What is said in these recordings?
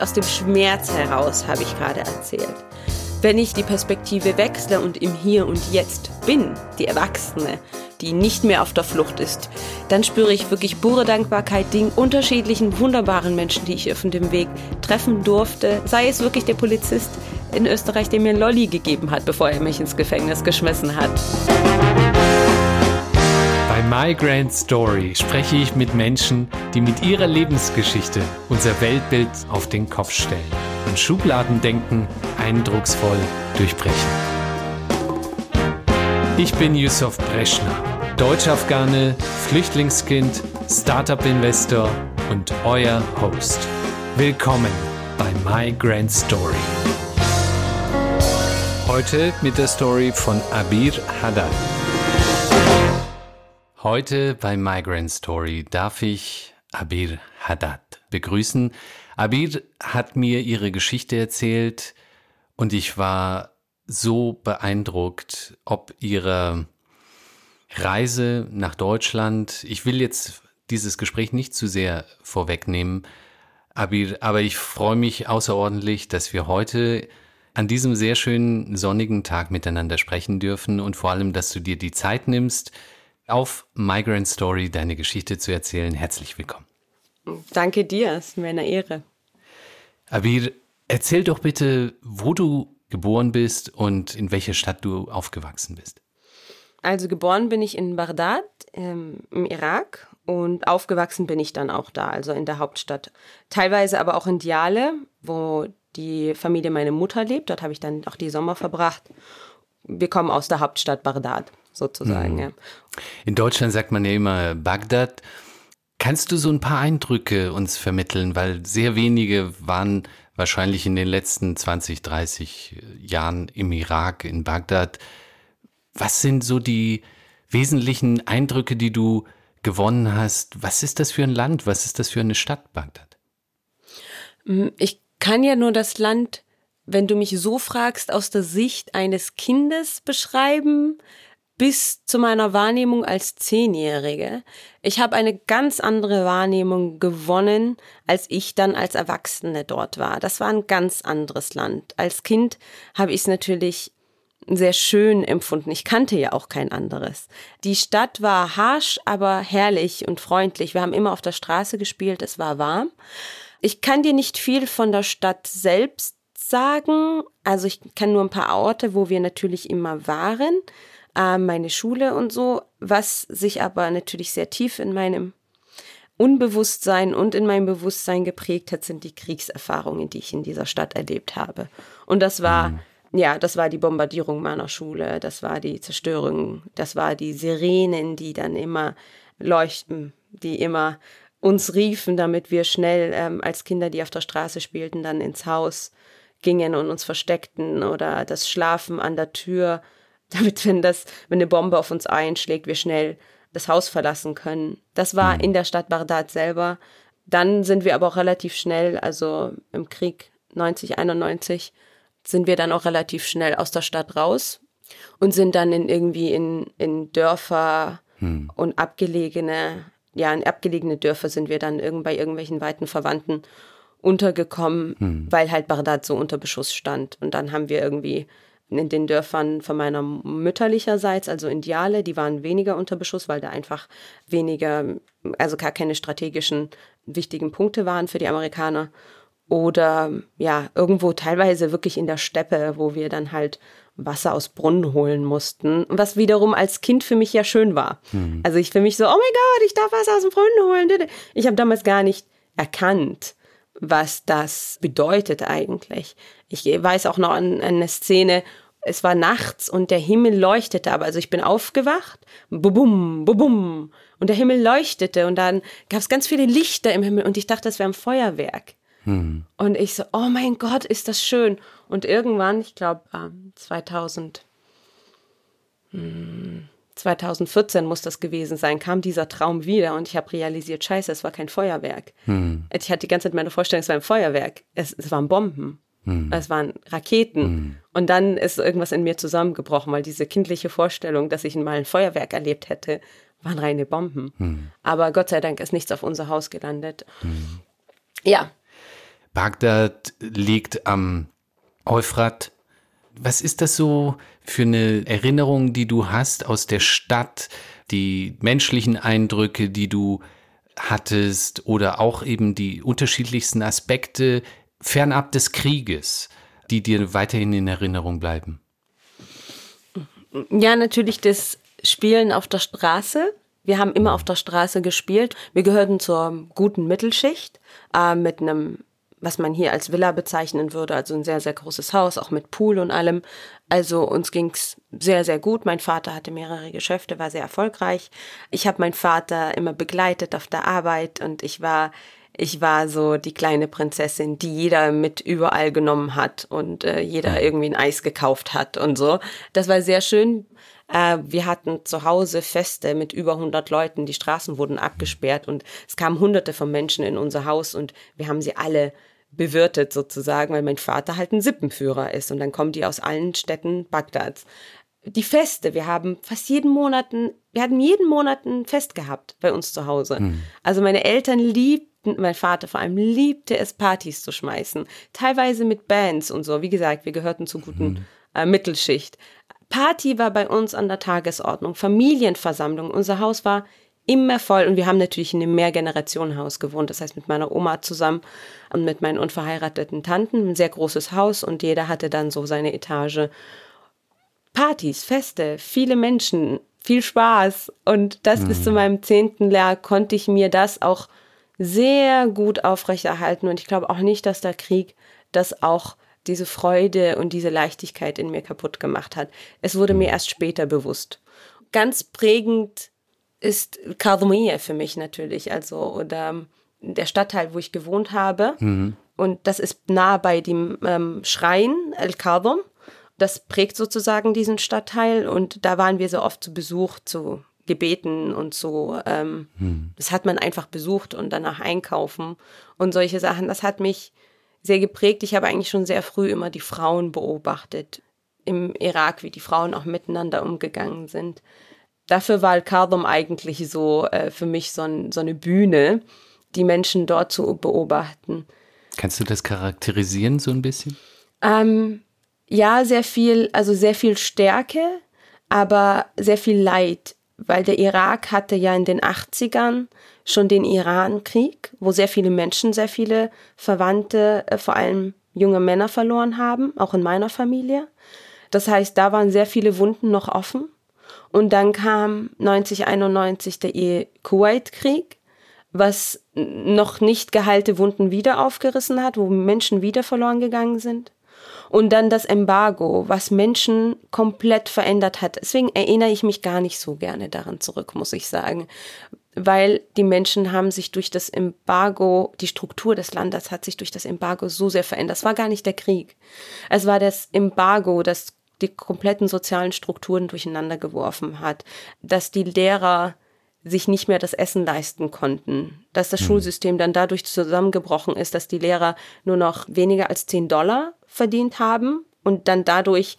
aus dem Schmerz heraus habe ich gerade erzählt. Wenn ich die Perspektive wechsle und im Hier und Jetzt bin, die Erwachsene, die nicht mehr auf der Flucht ist, dann spüre ich wirklich pure Dankbarkeit den unterschiedlichen, wunderbaren Menschen, die ich auf dem Weg treffen durfte. Sei es wirklich der Polizist in Österreich, der mir Lolli gegeben hat, bevor er mich ins Gefängnis geschmissen hat. My Grand Story spreche ich mit Menschen, die mit ihrer Lebensgeschichte unser Weltbild auf den Kopf stellen und Schubladendenken eindrucksvoll durchbrechen. Ich bin Yusuf Breschner, Deutsch-Afghane, Flüchtlingskind, Startup-Investor und euer Host. Willkommen bei My Grand Story. Heute mit der Story von Abir Haddad. Heute bei My Grand Story darf ich Abir Haddad begrüßen. Abir hat mir ihre Geschichte erzählt und ich war so beeindruckt, ob ihre Reise nach Deutschland. Ich will jetzt dieses Gespräch nicht zu sehr vorwegnehmen, aber ich freue mich außerordentlich, dass wir heute an diesem sehr schönen sonnigen Tag miteinander sprechen dürfen und vor allem, dass du dir die Zeit nimmst, auf Migrant Story deine Geschichte zu erzählen. Herzlich willkommen. Danke dir, es ist mir eine Ehre. Abir, erzähl doch bitte, wo du geboren bist und in welcher Stadt du aufgewachsen bist. Also geboren bin ich in Bagdad ähm, im Irak und aufgewachsen bin ich dann auch da, also in der Hauptstadt. Teilweise aber auch in Diale, wo die Familie meiner Mutter lebt. Dort habe ich dann auch die Sommer verbracht. Wir kommen aus der Hauptstadt Bagdad sozusagen. Mhm. Ja. In Deutschland sagt man ja immer Bagdad. Kannst du so ein paar Eindrücke uns vermitteln, weil sehr wenige waren wahrscheinlich in den letzten 20, 30 Jahren im Irak, in Bagdad. Was sind so die wesentlichen Eindrücke, die du gewonnen hast? Was ist das für ein Land? Was ist das für eine Stadt, Bagdad? Mm, ich kann ja nur das Land, wenn du mich so fragst, aus der Sicht eines Kindes beschreiben, bis zu meiner Wahrnehmung als Zehnjährige. Ich habe eine ganz andere Wahrnehmung gewonnen, als ich dann als Erwachsene dort war. Das war ein ganz anderes Land. Als Kind habe ich es natürlich sehr schön empfunden. Ich kannte ja auch kein anderes. Die Stadt war harsch, aber herrlich und freundlich. Wir haben immer auf der Straße gespielt, es war warm. Ich kann dir nicht viel von der Stadt selbst sagen. Also ich kann nur ein paar Orte, wo wir natürlich immer waren äh, meine Schule und so, was sich aber natürlich sehr tief in meinem Unbewusstsein und in meinem Bewusstsein geprägt hat, sind die Kriegserfahrungen, die ich in dieser Stadt erlebt habe. Und das war, mhm. ja, das war die Bombardierung meiner Schule, das war die Zerstörung, das war die Sirenen, die dann immer leuchten, die immer uns riefen, damit wir schnell ähm, als Kinder, die auf der Straße spielten, dann ins Haus gingen und uns versteckten oder das Schlafen an der Tür damit, wenn das, wenn eine Bombe auf uns einschlägt, wir schnell das Haus verlassen können. Das war mhm. in der Stadt Bagdad selber. Dann sind wir aber auch relativ schnell, also im Krieg 90, 91, sind wir dann auch relativ schnell aus der Stadt raus und sind dann in irgendwie in, in Dörfer hm. und abgelegene, ja, in abgelegene Dörfer sind wir dann irgend bei irgendwelchen weiten Verwandten untergekommen, hm. weil halt Bagdad so unter Beschuss stand. Und dann haben wir irgendwie in den Dörfern von meiner mütterlicherseits, also in Diale, die waren weniger unter Beschuss, weil da einfach weniger, also gar keine strategischen wichtigen Punkte waren für die Amerikaner. Oder ja, irgendwo teilweise wirklich in der Steppe, wo wir dann halt Wasser aus Brunnen holen mussten, was wiederum als Kind für mich ja schön war. Mhm. Also ich für mich so, oh mein Gott, ich darf Wasser aus dem Brunnen holen. Ich habe damals gar nicht erkannt, was das bedeutet eigentlich. Ich weiß auch noch an, an eine Szene, es war nachts und der Himmel leuchtete, aber also ich bin aufgewacht, bubum, bubum, und der Himmel leuchtete und dann gab es ganz viele Lichter im Himmel und ich dachte, das wäre ein Feuerwerk. Hm. Und ich so, oh mein Gott, ist das schön. Und irgendwann, ich glaube 2000, hm, 2014 muss das gewesen sein, kam dieser Traum wieder und ich habe realisiert, scheiße, es war kein Feuerwerk. Hm. Ich hatte die ganze Zeit meine Vorstellung, es war ein Feuerwerk. Es, es waren Bomben. Hm. Es waren Raketen. Hm. Und dann ist irgendwas in mir zusammengebrochen, weil diese kindliche Vorstellung, dass ich mal ein Feuerwerk erlebt hätte, waren reine Bomben. Hm. Aber Gott sei Dank ist nichts auf unser Haus gelandet. Hm. Ja. Bagdad liegt am Euphrat. Was ist das so für eine Erinnerung, die du hast aus der Stadt, die menschlichen Eindrücke, die du hattest oder auch eben die unterschiedlichsten Aspekte fernab des Krieges, die dir weiterhin in Erinnerung bleiben? Ja, natürlich das Spielen auf der Straße. Wir haben immer auf der Straße gespielt. Wir gehörten zur guten Mittelschicht äh, mit einem, was man hier als Villa bezeichnen würde, also ein sehr, sehr großes Haus, auch mit Pool und allem. Also uns ging's sehr, sehr gut. Mein Vater hatte mehrere Geschäfte, war sehr erfolgreich. Ich habe meinen Vater immer begleitet auf der Arbeit und ich war ich war so die kleine Prinzessin, die jeder mit überall genommen hat und äh, jeder irgendwie ein Eis gekauft hat und so. Das war sehr schön. Äh, wir hatten zu Hause Feste mit über 100 Leuten. Die Straßen wurden abgesperrt und es kamen hunderte von Menschen in unser Haus und wir haben sie alle bewirtet sozusagen, weil mein Vater halt ein Sippenführer ist und dann kommen die aus allen Städten Bagdads. Die Feste, wir haben fast jeden Monat, wir hatten jeden Monat ein Fest gehabt bei uns zu Hause. Mhm. Also meine Eltern liebten, mein Vater vor allem liebte es, Partys zu schmeißen. Teilweise mit Bands und so. Wie gesagt, wir gehörten zur guten mhm. äh, Mittelschicht. Party war bei uns an der Tagesordnung, Familienversammlung. Unser Haus war immer voll und wir haben natürlich in einem Mehrgenerationenhaus gewohnt, das heißt mit meiner Oma zusammen und mit meinen unverheirateten Tanten, ein sehr großes Haus und jeder hatte dann so seine Etage. Partys, Feste, viele Menschen, viel Spaß und das mhm. bis zu meinem zehnten Lehr konnte ich mir das auch sehr gut aufrechterhalten und ich glaube auch nicht, dass der Krieg das auch diese Freude und diese Leichtigkeit in mir kaputt gemacht hat. Es wurde mir erst später bewusst. Ganz prägend ist Kadhmiye für mich natürlich, also oder der Stadtteil, wo ich gewohnt habe. Mhm. Und das ist nah bei dem ähm, Schrein El-Kadhom. Das prägt sozusagen diesen Stadtteil und da waren wir so oft zu Besuch, zu Gebeten und so. Ähm, mhm. Das hat man einfach besucht und danach einkaufen und solche Sachen. Das hat mich sehr geprägt. Ich habe eigentlich schon sehr früh immer die Frauen beobachtet im Irak, wie die Frauen auch miteinander umgegangen sind. Dafür war Al-Kadhum eigentlich so äh, für mich so, ein, so eine Bühne, die Menschen dort zu beobachten. Kannst du das charakterisieren so ein bisschen? Ähm, ja, sehr viel, also sehr viel Stärke, aber sehr viel Leid, weil der Irak hatte ja in den 80ern schon den Irankrieg, wo sehr viele Menschen, sehr viele Verwandte, äh, vor allem junge Männer verloren haben, auch in meiner Familie. Das heißt, da waren sehr viele Wunden noch offen. Und dann kam 1991 der Kuwait-Krieg, was noch nicht geheilte Wunden wieder aufgerissen hat, wo Menschen wieder verloren gegangen sind. Und dann das Embargo, was Menschen komplett verändert hat. Deswegen erinnere ich mich gar nicht so gerne daran zurück, muss ich sagen. Weil die Menschen haben sich durch das Embargo, die Struktur des Landes hat sich durch das Embargo so sehr verändert. Es war gar nicht der Krieg. Es war das Embargo, das die kompletten sozialen Strukturen durcheinander geworfen hat, dass die Lehrer sich nicht mehr das Essen leisten konnten, dass das mhm. Schulsystem dann dadurch zusammengebrochen ist, dass die Lehrer nur noch weniger als 10 Dollar verdient haben und dann dadurch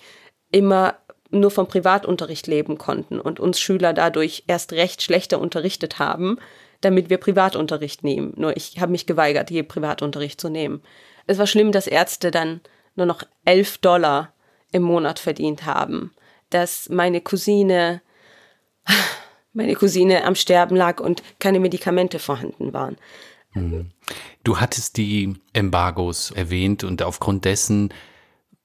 immer nur vom Privatunterricht leben konnten und uns Schüler dadurch erst recht schlechter unterrichtet haben, damit wir Privatunterricht nehmen. Nur ich habe mich geweigert, je Privatunterricht zu nehmen. Es war schlimm, dass Ärzte dann nur noch 11 Dollar im Monat verdient haben, dass meine Cousine meine Cousine am Sterben lag und keine Medikamente vorhanden waren. Mhm. Du hattest die Embargos erwähnt und aufgrund dessen,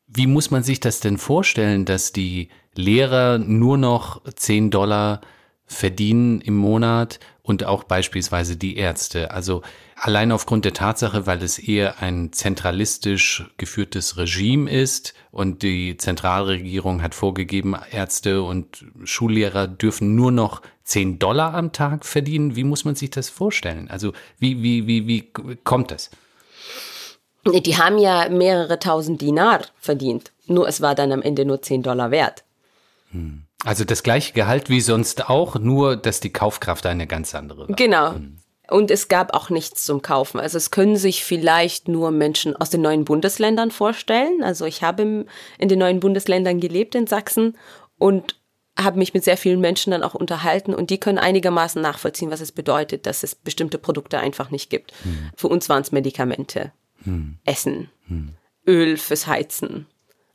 wie muss man sich das denn vorstellen, dass die Lehrer nur noch 10 Dollar verdienen im Monat und auch beispielsweise die Ärzte. Also allein aufgrund der Tatsache, weil es eher ein zentralistisch geführtes Regime ist und die Zentralregierung hat vorgegeben, Ärzte und Schullehrer dürfen nur noch 10 Dollar am Tag verdienen. Wie muss man sich das vorstellen? Also wie, wie, wie, wie kommt das? Die haben ja mehrere tausend Dinar verdient. Nur es war dann am Ende nur 10 Dollar wert. Hm. Also das gleiche Gehalt wie sonst auch, nur dass die Kaufkraft eine ganz andere war. Genau. Hm. Und es gab auch nichts zum Kaufen. Also es können sich vielleicht nur Menschen aus den neuen Bundesländern vorstellen. Also ich habe in den neuen Bundesländern gelebt in Sachsen und habe mich mit sehr vielen Menschen dann auch unterhalten und die können einigermaßen nachvollziehen, was es bedeutet, dass es bestimmte Produkte einfach nicht gibt. Hm. Für uns waren es Medikamente. hm. Essen, hm. Öl fürs Heizen,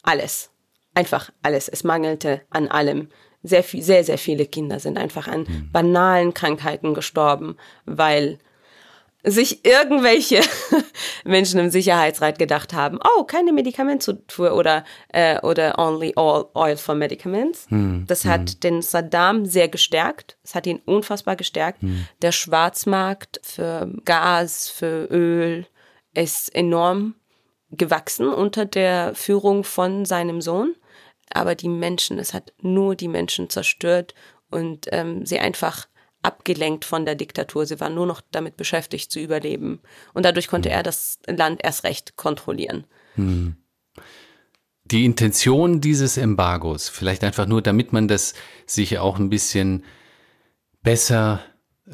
alles. Einfach alles. Es mangelte an allem. Sehr, viel, sehr, sehr viele Kinder sind einfach an hm. banalen Krankheiten gestorben, weil sich irgendwelche Menschen im Sicherheitsrat gedacht haben, oh, keine Medikamentenzufuhr oder, äh, oder only all oil for medicaments. Hm, das hat hm. den Saddam sehr gestärkt. Es hat ihn unfassbar gestärkt. Hm. Der Schwarzmarkt für Gas, für Öl ist enorm gewachsen unter der Führung von seinem Sohn. Aber die Menschen, es hat nur die Menschen zerstört und ähm, sie einfach abgelenkt von der Diktatur. Sie waren nur noch damit beschäftigt zu überleben. Und dadurch konnte hm. er das Land erst recht kontrollieren. Hm. Die Intention dieses Embargos, vielleicht einfach nur, damit man das sich auch ein bisschen besser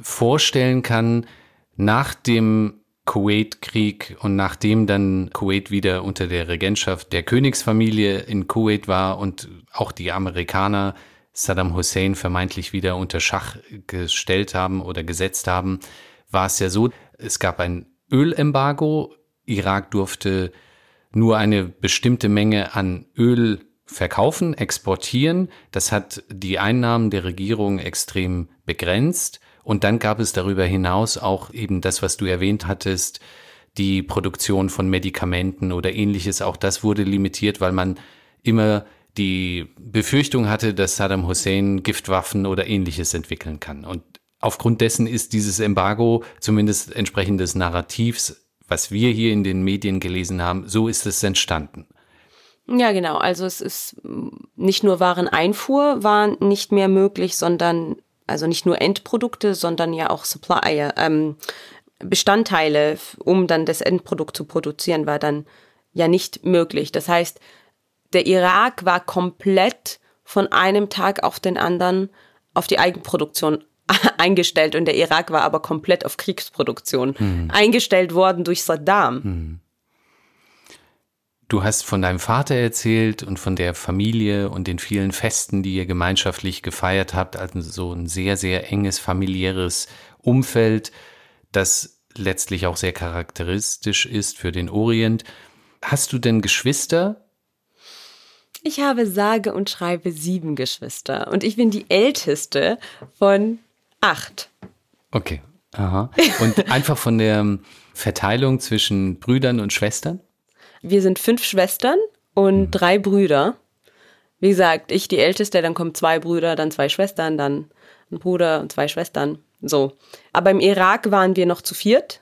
vorstellen kann, nach dem Kuwait-Krieg und nachdem dann Kuwait wieder unter der Regentschaft der Königsfamilie in Kuwait war und auch die Amerikaner Saddam Hussein vermeintlich wieder unter Schach gestellt haben oder gesetzt haben, war es ja so, es gab ein Ölembargo. Irak durfte nur eine bestimmte Menge an Öl verkaufen, exportieren. Das hat die Einnahmen der Regierung extrem begrenzt. Und dann gab es darüber hinaus auch eben das, was du erwähnt hattest, die Produktion von Medikamenten oder ähnliches. Auch das wurde limitiert, weil man immer die Befürchtung hatte, dass Saddam Hussein Giftwaffen oder ähnliches entwickeln kann. Und aufgrund dessen ist dieses Embargo, zumindest entsprechend des Narrativs, was wir hier in den Medien gelesen haben, so ist es entstanden. Ja, genau. Also es ist nicht nur Wareneinfuhr war nicht mehr möglich, sondern also nicht nur Endprodukte, sondern ja auch Supplier, ähm, Bestandteile, um dann das Endprodukt zu produzieren, war dann ja nicht möglich. Das heißt, der Irak war komplett von einem Tag auf den anderen auf die Eigenproduktion eingestellt und der Irak war aber komplett auf Kriegsproduktion hm. eingestellt worden durch Saddam. Hm. Du hast von deinem Vater erzählt und von der Familie und den vielen Festen, die ihr gemeinschaftlich gefeiert habt, also so ein sehr, sehr enges familiäres Umfeld, das letztlich auch sehr charakteristisch ist für den Orient. Hast du denn Geschwister? Ich habe sage und schreibe sieben Geschwister und ich bin die älteste von acht. Okay. Aha. Und einfach von der Verteilung zwischen Brüdern und Schwestern? Wir sind fünf Schwestern und mhm. drei Brüder. Wie gesagt, ich die Älteste, dann kommen zwei Brüder, dann zwei Schwestern, dann ein Bruder und zwei Schwestern. So. Aber im Irak waren wir noch zu viert.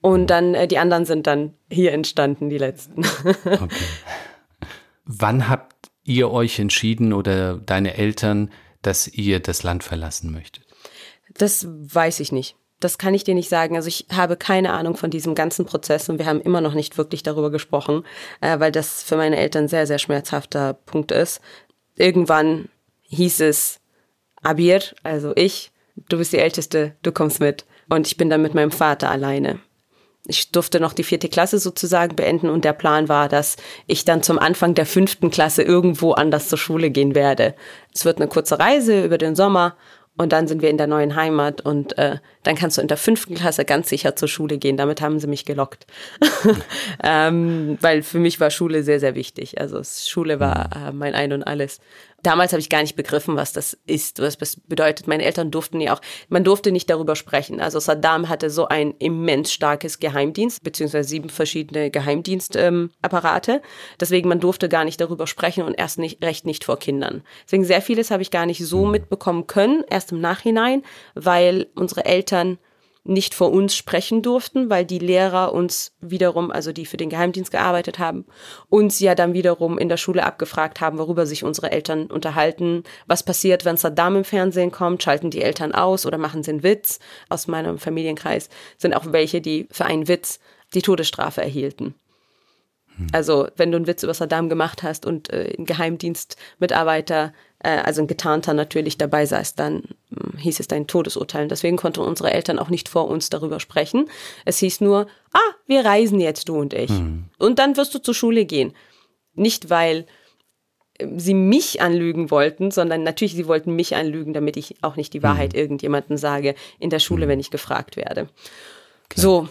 Und mhm. dann, äh, die anderen sind dann hier entstanden, die letzten. Okay. Wann habt ihr euch entschieden oder deine Eltern, dass ihr das Land verlassen möchtet? Das weiß ich nicht. Das kann ich dir nicht sagen. Also ich habe keine Ahnung von diesem ganzen Prozess und wir haben immer noch nicht wirklich darüber gesprochen, äh, weil das für meine Eltern sehr, sehr schmerzhafter Punkt ist. Irgendwann hieß es, Abir, also ich, du bist die Älteste, du kommst mit. Und ich bin dann mit meinem Vater alleine ich durfte noch die vierte Klasse sozusagen beenden und der Plan war, dass ich dann zum Anfang der fünften Klasse irgendwo anders zur Schule gehen werde. Es wird eine kurze Reise über den Sommer und dann sind wir in der neuen Heimat und äh, dann kannst du in der fünften Klasse ganz sicher zur Schule gehen. Damit haben sie mich gelockt. ähm, weil für mich war Schule sehr, sehr wichtig. Also Schule war äh, mein Ein und alles damals habe ich gar nicht begriffen, was das ist, was das bedeutet. Meine Eltern durften ja auch, man durfte nicht darüber sprechen. Also Saddam hatte so ein immens starkes Geheimdienst, beziehungsweise sieben verschiedene Geheimdienstapparate. Ähm, Deswegen, man durfte gar nicht darüber sprechen und erst nicht, recht nicht vor Kindern. Deswegen sehr vieles habe ich gar nicht so mitbekommen können, erst im Nachhinein, weil unsere Eltern nicht vor uns sprechen durften, weil die Lehrer uns wiederum, also die für den Geheimdienst gearbeitet haben, uns ja dann wiederum in der Schule abgefragt haben, worüber sich unsere Eltern unterhalten, was passiert, wenn Saddam im Fernsehen kommt, schalten die Eltern aus oder machen sie einen Witz. Aus meinem Familienkreis sind auch welche, die für einen Witz die Todesstrafe erhielten. Also wenn du einen Witz über Saddam gemacht hast und äh, ein Geheimdienstmitarbeiter, also ein Getarnter natürlich dabei saß, dann äh, hieß es dein Todesurteil. Und deswegen konnten unsere Eltern auch nicht vor uns darüber sprechen. Es hieß nur, ah, wir reisen jetzt, du und ich. Mhm. Und dann wirst du zur Schule gehen. Nicht, weil äh, sie mich anlügen wollten, sondern natürlich, sie wollten mich anlügen, damit ich auch nicht die Wahrheit mhm. irgendjemandem sage in der Schule, mhm. wenn ich gefragt werde. Klar. So,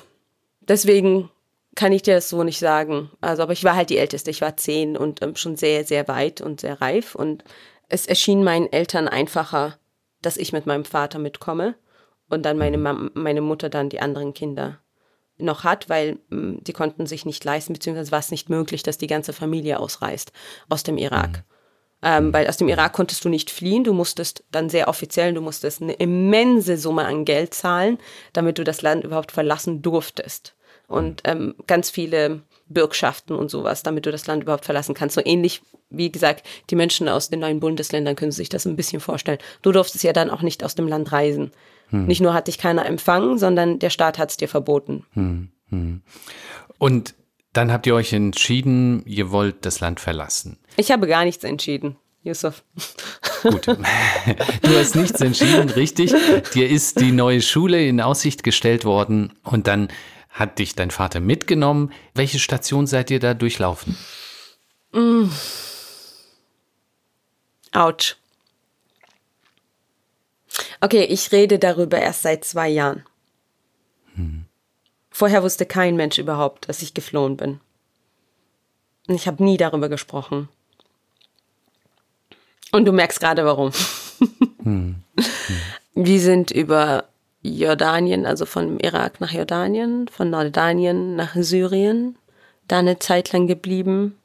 deswegen kann ich dir das so nicht sagen. Also, aber ich war halt die Älteste. Ich war zehn und ähm, schon sehr, sehr weit und sehr reif. Und es erschien meinen Eltern einfacher, dass ich mit meinem Vater mitkomme und dann meine, Mam meine Mutter dann die anderen Kinder noch hat, weil mh, mm, die konnten sich nicht leisten, beziehungsweise war es nicht möglich, dass die ganze Familie ausreist aus dem Irak. Mhm. Ähm, weil aus dem Irak konntest du nicht fliehen, du musstest dann sehr offiziell, du musstest eine immense Summe an Geld zahlen, damit du das Land überhaupt verlassen durftest. Und ähm, ganz viele Bürgschaften und sowas, damit du das Land überhaupt verlassen kannst. So ähnlich, wie gesagt, die Menschen aus den neuen Bundesländern können sich das ein bisschen vorstellen. Du durftest ja dann auch nicht aus dem Land reisen. Hm. Nicht nur hat dich keiner empfangen, sondern der Staat hat es dir verboten. Hm, hm. Und dann habt ihr euch entschieden, ihr wollt das Land verlassen. Ich habe gar nichts entschieden. Yusuf. Gut. Du hast nichts entschieden, richtig. Dir ist die neue Schule in Aussicht gestellt worden und dann hat dich dein Vater mitgenommen. Welche Station seid ihr da durchlaufen? Mm. Autsch. Okay, ich rede darüber erst seit zwei Jahren. Hm. Vorher wusste kein Mensch überhaupt, dass ich geflohen bin. Und ich habe nie darüber gesprochen. Und du merkst gerade warum. Hm. Hm. Wir sind über Jordanien, also vom Irak nach Jordanien, von Jordanien nach Syrien, da eine Zeit lang geblieben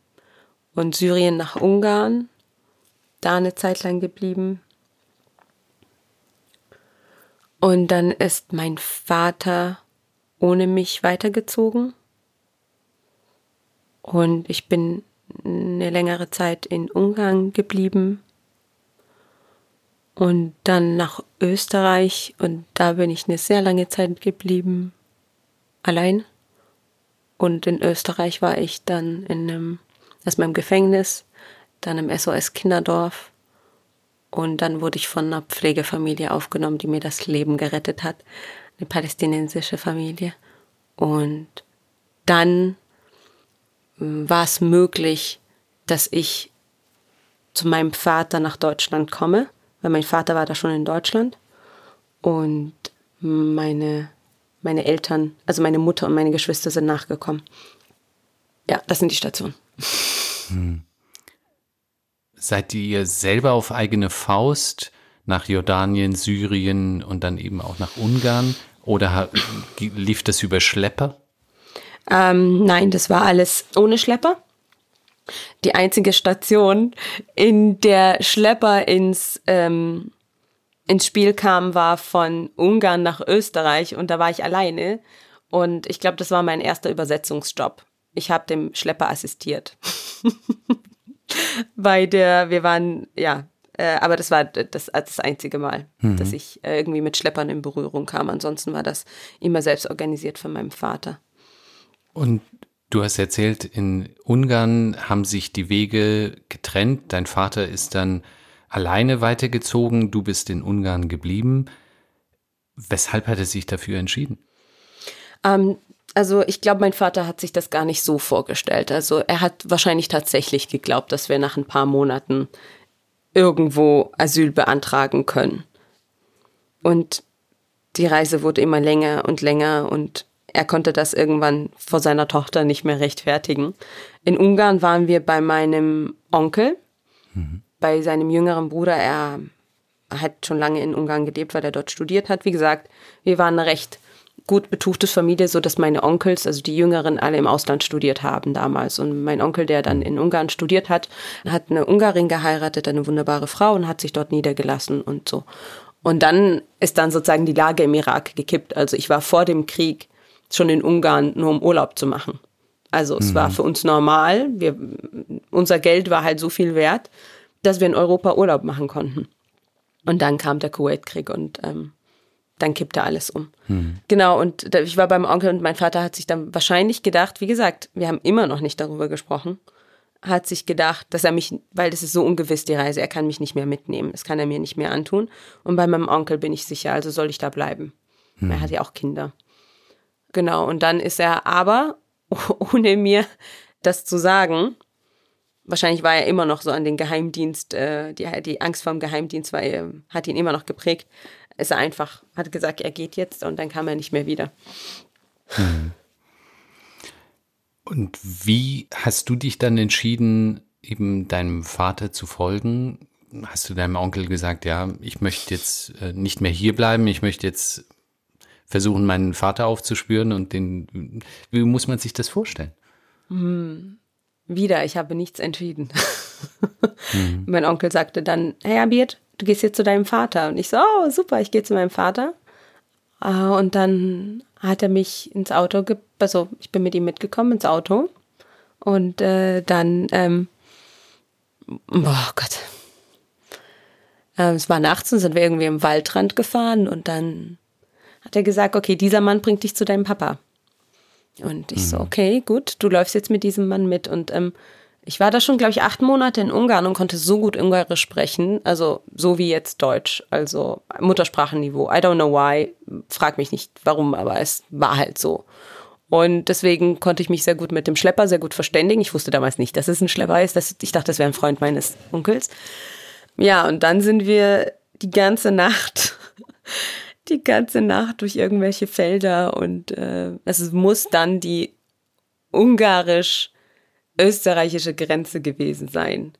und Syrien nach Ungarn, da eine Zeit lang geblieben und dann ist mein Vater ohne mich weitergezogen. Und ich bin eine längere Zeit in Ungarn geblieben. Und dann nach Österreich. Und da bin ich eine sehr lange Zeit geblieben. Allein. Und in Österreich war ich dann in einem, erstmal im Gefängnis, dann im SOS Kinderdorf und dann wurde ich von einer Pflegefamilie aufgenommen, die mir das Leben gerettet hat. Eine palästinensische Familie. Und dann hm, war es möglich, dass ich zu meinem Vater nach Deutschland komme, weil mein Vater war da schon in Deutschland. Und meine, meine Eltern, also meine Mutter und meine Geschwister sind nachgekommen. Ja, das sind die Stationen. Hm. Seid ihr selber auf eigene Faust nach Jordanien, Syrien und dann eben auch nach Ungarn? Oder lief das über Schlepper? Ähm, nein, das war alles ohne Schlepper. Die einzige Station, in der Schlepper ins, ähm, ins Spiel kam, war von Ungarn nach Österreich und da war ich alleine. Und ich glaube, das war mein erster Übersetzungsjob. Ich habe dem Schlepper assistiert. bei der, wir waren, ja, äh, aber das war das, das einzige Mal, mhm. dass ich äh, irgendwie mit Schleppern in Berührung kam. Ansonsten war das immer selbst organisiert von meinem Vater. Und du hast erzählt, in Ungarn haben sich die Wege getrennt. Dein Vater ist dann alleine weitergezogen, du bist in Ungarn geblieben. Weshalb hat er sich dafür entschieden? Ähm, also ich glaube, mein Vater hat sich das gar nicht so vorgestellt. Also er hat wahrscheinlich tatsächlich geglaubt, dass wir nach ein paar Monaten irgendwo Asyl beantragen können. Und die Reise wurde immer länger und länger und er konnte das irgendwann vor seiner Tochter nicht mehr rechtfertigen. In Ungarn waren wir bei meinem Onkel, mhm. bei seinem jüngeren Bruder. Er hat schon lange in Ungarn gelebt, weil er dort studiert hat. Wie gesagt, wir waren recht gut betuchtes Familie, so dass meine Onkels, also die Jüngeren, alle im Ausland studiert haben damals. Und mein Onkel, der dann in Ungarn studiert hat, hat eine Ungarin geheiratet, eine wunderbare Frau und hat sich dort niedergelassen und so. Und dann ist dann sozusagen die Lage im Irak gekippt. Also ich war vor dem Krieg schon in Ungarn, nur um Urlaub zu machen. Also es mhm. war für uns normal. Wir, unser Geld war halt so viel wert, dass wir in Europa Urlaub machen konnten. Und dann kam der Kuwait-Krieg und ähm, dann kippte alles um. Hm. Genau, und ich war beim Onkel und mein Vater hat sich dann wahrscheinlich gedacht, wie gesagt, wir haben immer noch nicht darüber gesprochen, hat sich gedacht, dass er mich, weil das ist so ungewiss die Reise, er kann mich nicht mehr mitnehmen, das kann er mir nicht mehr antun. Und bei meinem Onkel bin ich sicher, also soll ich da bleiben. Hm. Er hat ja auch Kinder. Genau, und dann ist er aber, ohne mir das zu sagen, wahrscheinlich war er immer noch so an den Geheimdienst, äh, die, die Angst vor dem Geheimdienst war, äh, hat ihn immer noch geprägt ist er einfach, hat gesagt, er geht jetzt und dann kam er nicht mehr wieder. Hm. Und wie hast du dich dann entschieden, eben deinem Vater zu folgen? Hast du deinem Onkel gesagt, ja, ich möchte jetzt äh, nicht mehr hier bleiben, ich möchte jetzt versuchen, meinen Vater aufzuspüren und den, wie muss man sich das vorstellen? Hm. Wieder, ich habe nichts entschieden. mhm. Mein Onkel sagte dann, hey Abid, du gehst jetzt zu deinem Vater. Und ich so, oh, super, ich gehe zu meinem Vater. Ah, und dann hat er mich ins Auto, ge also ich bin mit ihm mitgekommen ins Auto. Und äh, dann, ähm, boah Gott, äh, es war nachts und sind wir irgendwie im Waldrand gefahren und dann hat er gesagt, okay, dieser Mann bringt dich zu deinem Papa. Und ich mhm. so, okay, gut, du läufst jetzt mit diesem Mann mit. Und ähm, ich war da schon, glaube ich, acht Monate in Ungarn und konnte so gut Ungarisch sprechen, also so wie jetzt Deutsch, also Muttersprachenniveau. I don't know why, frag mich nicht warum, aber es war halt so. Und deswegen konnte ich mich sehr gut mit dem Schlepper sehr gut verständigen. Ich wusste damals nicht, dass es ein Schlepper ist. Das, ich dachte, das wäre ein Freund meines Onkels. Ja, und dann sind wir die ganze Nacht, die ganze Nacht durch irgendwelche Felder und äh, es muss dann die ungarisch-österreichische Grenze gewesen sein.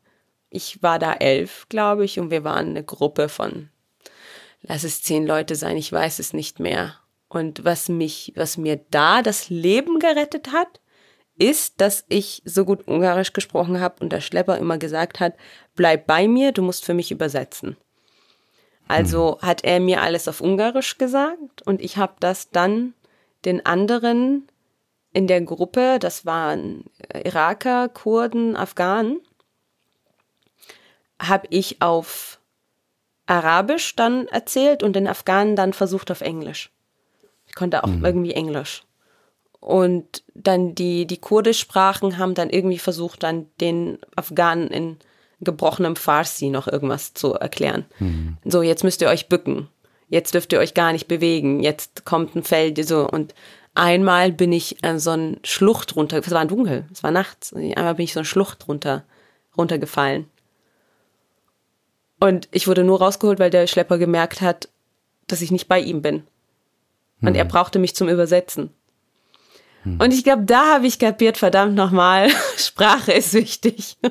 Ich war da elf, glaube ich, und wir waren eine Gruppe von, lass es zehn Leute sein, ich weiß es nicht mehr. Und was mich, was mir da das Leben gerettet hat, ist, dass ich so gut Ungarisch gesprochen habe und der Schlepper immer gesagt hat, bleib bei mir, du musst für mich übersetzen. Also hm. hat er mir alles auf Ungarisch gesagt und ich habe das dann den anderen in der Gruppe, das waren Iraker, Kurden, Afghanen, habe ich auf Arabisch dann erzählt und den Afghanen dann versucht auf Englisch. Ich konnte auch mhm. irgendwie Englisch. Und dann die, die Kurdischsprachen haben dann irgendwie versucht, dann den Afghanen in gebrochenem Farsi noch irgendwas zu erklären. Mhm. So, jetzt müsst ihr euch bücken. Jetzt dürft ihr euch gar nicht bewegen. Jetzt kommt ein Feld, so. Und einmal bin ich an so einen Schlucht runter, es war dunkel, es war nachts. Einmal bin ich so eine Schlucht runter, runtergefallen. Und ich wurde nur rausgeholt, weil der Schlepper gemerkt hat, dass ich nicht bei ihm bin. Und mhm. er brauchte mich zum Übersetzen. Mhm. Und ich glaube, da habe ich kapiert, verdammt nochmal, Sprache ist wichtig. Mhm.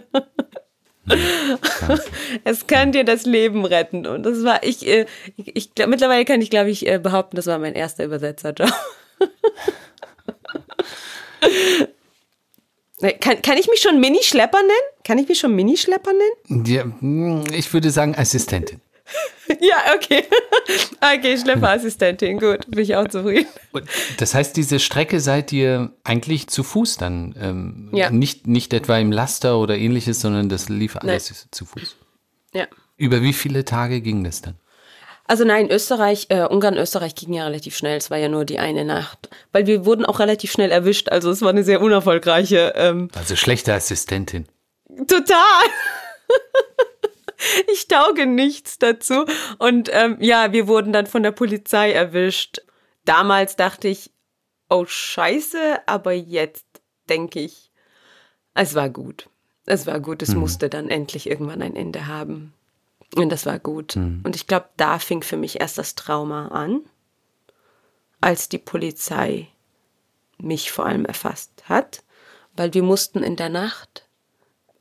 es kann dir das Leben retten. Und das war, ich, äh, ich, ich mittlerweile kann ich, glaube ich, äh, behaupten, das war mein erster Übersetzerjob. Kann, kann ich mich schon Mini-Schlepper nennen? Kann ich mich schon Mini-Schlepper nennen? Ja, hm, ich würde sagen Assistentin. ja, okay. Okay, Schlepperassistentin, gut, bin ich auch zufrieden. Das heißt, diese Strecke seid ihr eigentlich zu Fuß dann? Ähm, ja. Nicht, nicht etwa im Laster oder ähnliches, sondern das lief alles nein. zu Fuß. Ja. Über wie viele Tage ging das dann? Also nein, Österreich, äh, Ungarn, Österreich ging ja relativ schnell. Es war ja nur die eine Nacht. Weil wir wurden auch relativ schnell erwischt. Also es war eine sehr unerfolgreiche. Ähm, also schlechte Assistentin. Total. ich tauge nichts dazu. Und ähm, ja, wir wurden dann von der Polizei erwischt. Damals dachte ich, oh scheiße, aber jetzt denke ich, es war gut. Es war gut, es mhm. musste dann endlich irgendwann ein Ende haben. Und das war gut. Mhm. Und ich glaube, da fing für mich erst das Trauma an, als die Polizei mich vor allem erfasst hat, weil wir mussten in der Nacht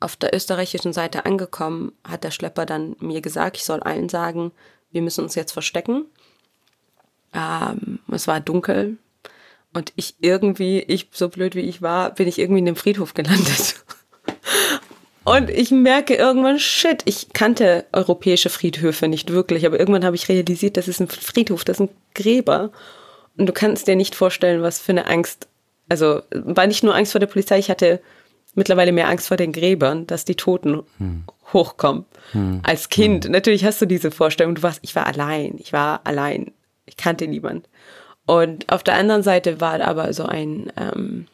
auf der österreichischen Seite angekommen, hat der Schlepper dann mir gesagt, ich soll allen sagen, wir müssen uns jetzt verstecken. Ähm, es war dunkel und ich irgendwie, ich so blöd wie ich war, bin ich irgendwie in dem Friedhof gelandet. Und ich merke irgendwann, shit, ich kannte europäische Friedhöfe nicht wirklich, aber irgendwann habe ich realisiert, das ist ein Friedhof, das sind Gräber. Und du kannst dir nicht vorstellen, was für eine Angst. Also war nicht nur Angst vor der Polizei, ich hatte mittlerweile mehr Angst vor den Gräbern, dass die Toten hm. hochkommen. Hm. Als Kind, hm. natürlich hast du diese Vorstellung, du warst, ich war allein, ich war allein, ich kannte niemand. Und auf der anderen Seite war aber so ein, ähm,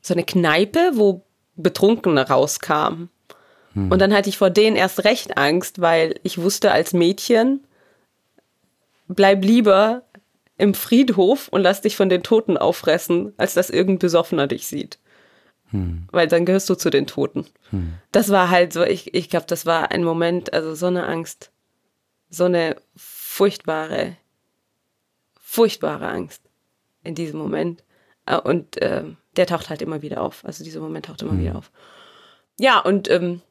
so eine Kneipe, wo Betrunkene rauskamen. Hm. Und dann hatte ich vor denen erst recht Angst, weil ich wusste als Mädchen, bleib lieber im Friedhof und lass dich von den Toten auffressen, als dass irgendein Besoffener dich sieht. Hm. Weil dann gehörst du zu den Toten. Hm. Das war halt so, ich, ich glaube, das war ein Moment, also so eine Angst, so eine furchtbare, furchtbare Angst in diesem Moment. Äh, und äh, der taucht halt immer wieder auf. Also dieser Moment taucht immer mhm. wieder auf. Ja, und ähm,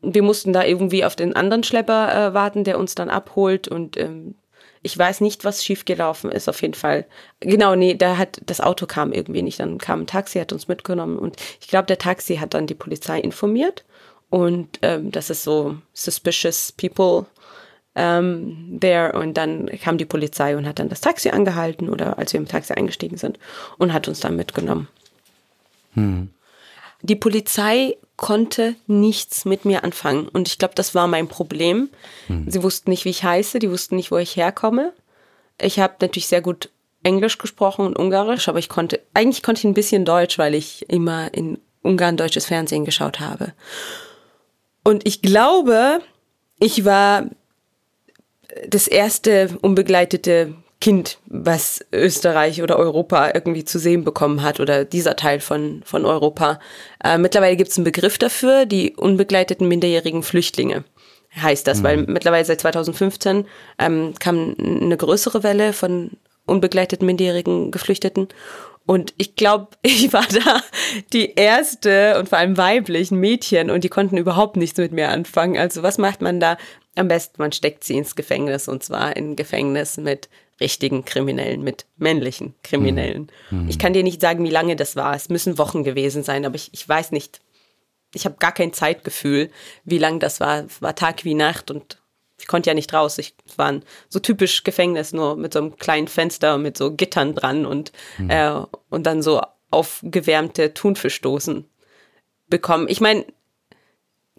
wir mussten da irgendwie auf den anderen Schlepper äh, warten, der uns dann abholt. Und ähm, ich weiß nicht, was schiefgelaufen ist, auf jeden Fall. Genau, nee, da hat das Auto kam irgendwie nicht. Dann kam ein Taxi, hat uns mitgenommen und ich glaube, der Taxi hat dann die Polizei informiert. Und ähm, das ist so suspicious people ähm, there. Und dann kam die Polizei und hat dann das Taxi angehalten oder als wir im Taxi eingestiegen sind und hat uns dann mitgenommen. Hm. Die Polizei konnte nichts mit mir anfangen. Und ich glaube, das war mein Problem. Hm. Sie wussten nicht, wie ich heiße, die wussten nicht, wo ich herkomme. Ich habe natürlich sehr gut Englisch gesprochen und Ungarisch, aber ich konnte, eigentlich konnte ich ein bisschen Deutsch, weil ich immer in Ungarn deutsches Fernsehen geschaut habe. Und ich glaube, ich war das erste unbegleitete Kind, was Österreich oder Europa irgendwie zu sehen bekommen hat oder dieser Teil von, von Europa. Äh, mittlerweile gibt es einen Begriff dafür, die unbegleiteten minderjährigen Flüchtlinge heißt das, mhm. weil mittlerweile seit 2015 ähm, kam eine größere Welle von unbegleiteten minderjährigen Geflüchteten. Und ich glaube, ich war da die erste und vor allem weiblichen Mädchen und die konnten überhaupt nichts mit mir anfangen. Also was macht man da? Am besten, man steckt sie ins Gefängnis und zwar in Gefängnis mit richtigen Kriminellen, mit männlichen Kriminellen. Mhm. Ich kann dir nicht sagen, wie lange das war. Es müssen Wochen gewesen sein, aber ich, ich weiß nicht. Ich habe gar kein Zeitgefühl, wie lang das war. Es war Tag wie Nacht und ich konnte ja nicht raus. Ich war ein so typisch Gefängnis, nur mit so einem kleinen Fenster mit so Gittern dran und, mhm. äh, und dann so aufgewärmte Thunfischdosen bekommen. Ich meine,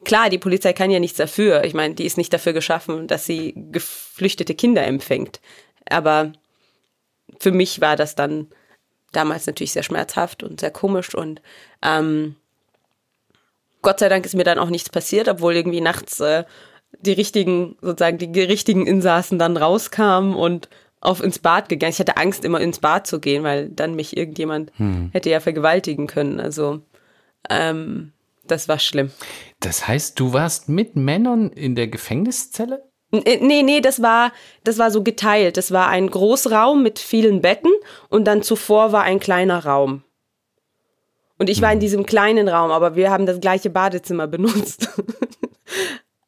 klar, die Polizei kann ja nichts dafür. Ich meine, die ist nicht dafür geschaffen, dass sie geflüchtete Kinder empfängt. Aber für mich war das dann damals natürlich sehr schmerzhaft und sehr komisch und ähm, Gott sei Dank ist mir dann auch nichts passiert, obwohl irgendwie nachts äh, die richtigen, sozusagen die richtigen Insassen dann rauskamen und auf ins Bad gegangen. Ich hatte Angst, immer ins Bad zu gehen, weil dann mich irgendjemand hm. hätte ja vergewaltigen können. Also ähm, das war schlimm. Das heißt, du warst mit Männern in der Gefängniszelle? Äh, nee, nee, das war, das war so geteilt. Das war ein Großraum mit vielen Betten und dann zuvor war ein kleiner Raum. Und ich war in hm. diesem kleinen Raum, aber wir haben das gleiche Badezimmer benutzt.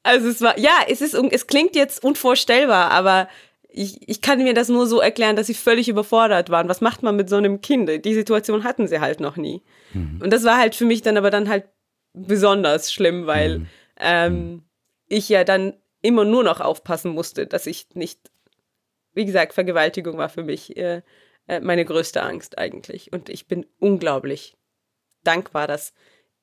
also es war, ja, es ist, es klingt jetzt unvorstellbar, aber ich, ich kann mir das nur so erklären, dass sie völlig überfordert waren. Was macht man mit so einem Kind? Die Situation hatten sie halt noch nie. Mhm. Und das war halt für mich dann aber dann halt besonders schlimm, weil mhm. ähm, hm. ich ja dann immer nur noch aufpassen musste, dass ich nicht, wie gesagt, Vergewaltigung war für mich äh, äh, meine größte Angst eigentlich. Und ich bin unglaublich dankbar, dass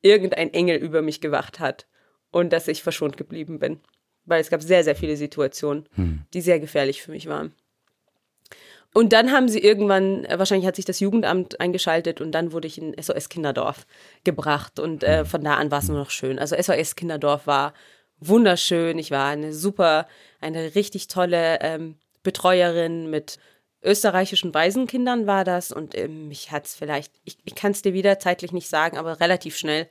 irgendein Engel über mich gewacht hat und dass ich verschont geblieben bin. Weil es gab sehr, sehr viele Situationen, hm. die sehr gefährlich für mich waren. Und dann haben sie irgendwann, äh, wahrscheinlich hat sich das Jugendamt eingeschaltet und dann wurde ich in SOS Kinderdorf gebracht und äh, hm. von da an war es nur noch schön. Also SOS Kinderdorf war wunderschön. Ich war eine super, eine richtig tolle ähm, Betreuerin mit österreichischen Waisenkindern war das und ähm, mich hat's vielleicht, ich, ich kann es dir wieder zeitlich nicht sagen, aber relativ schnell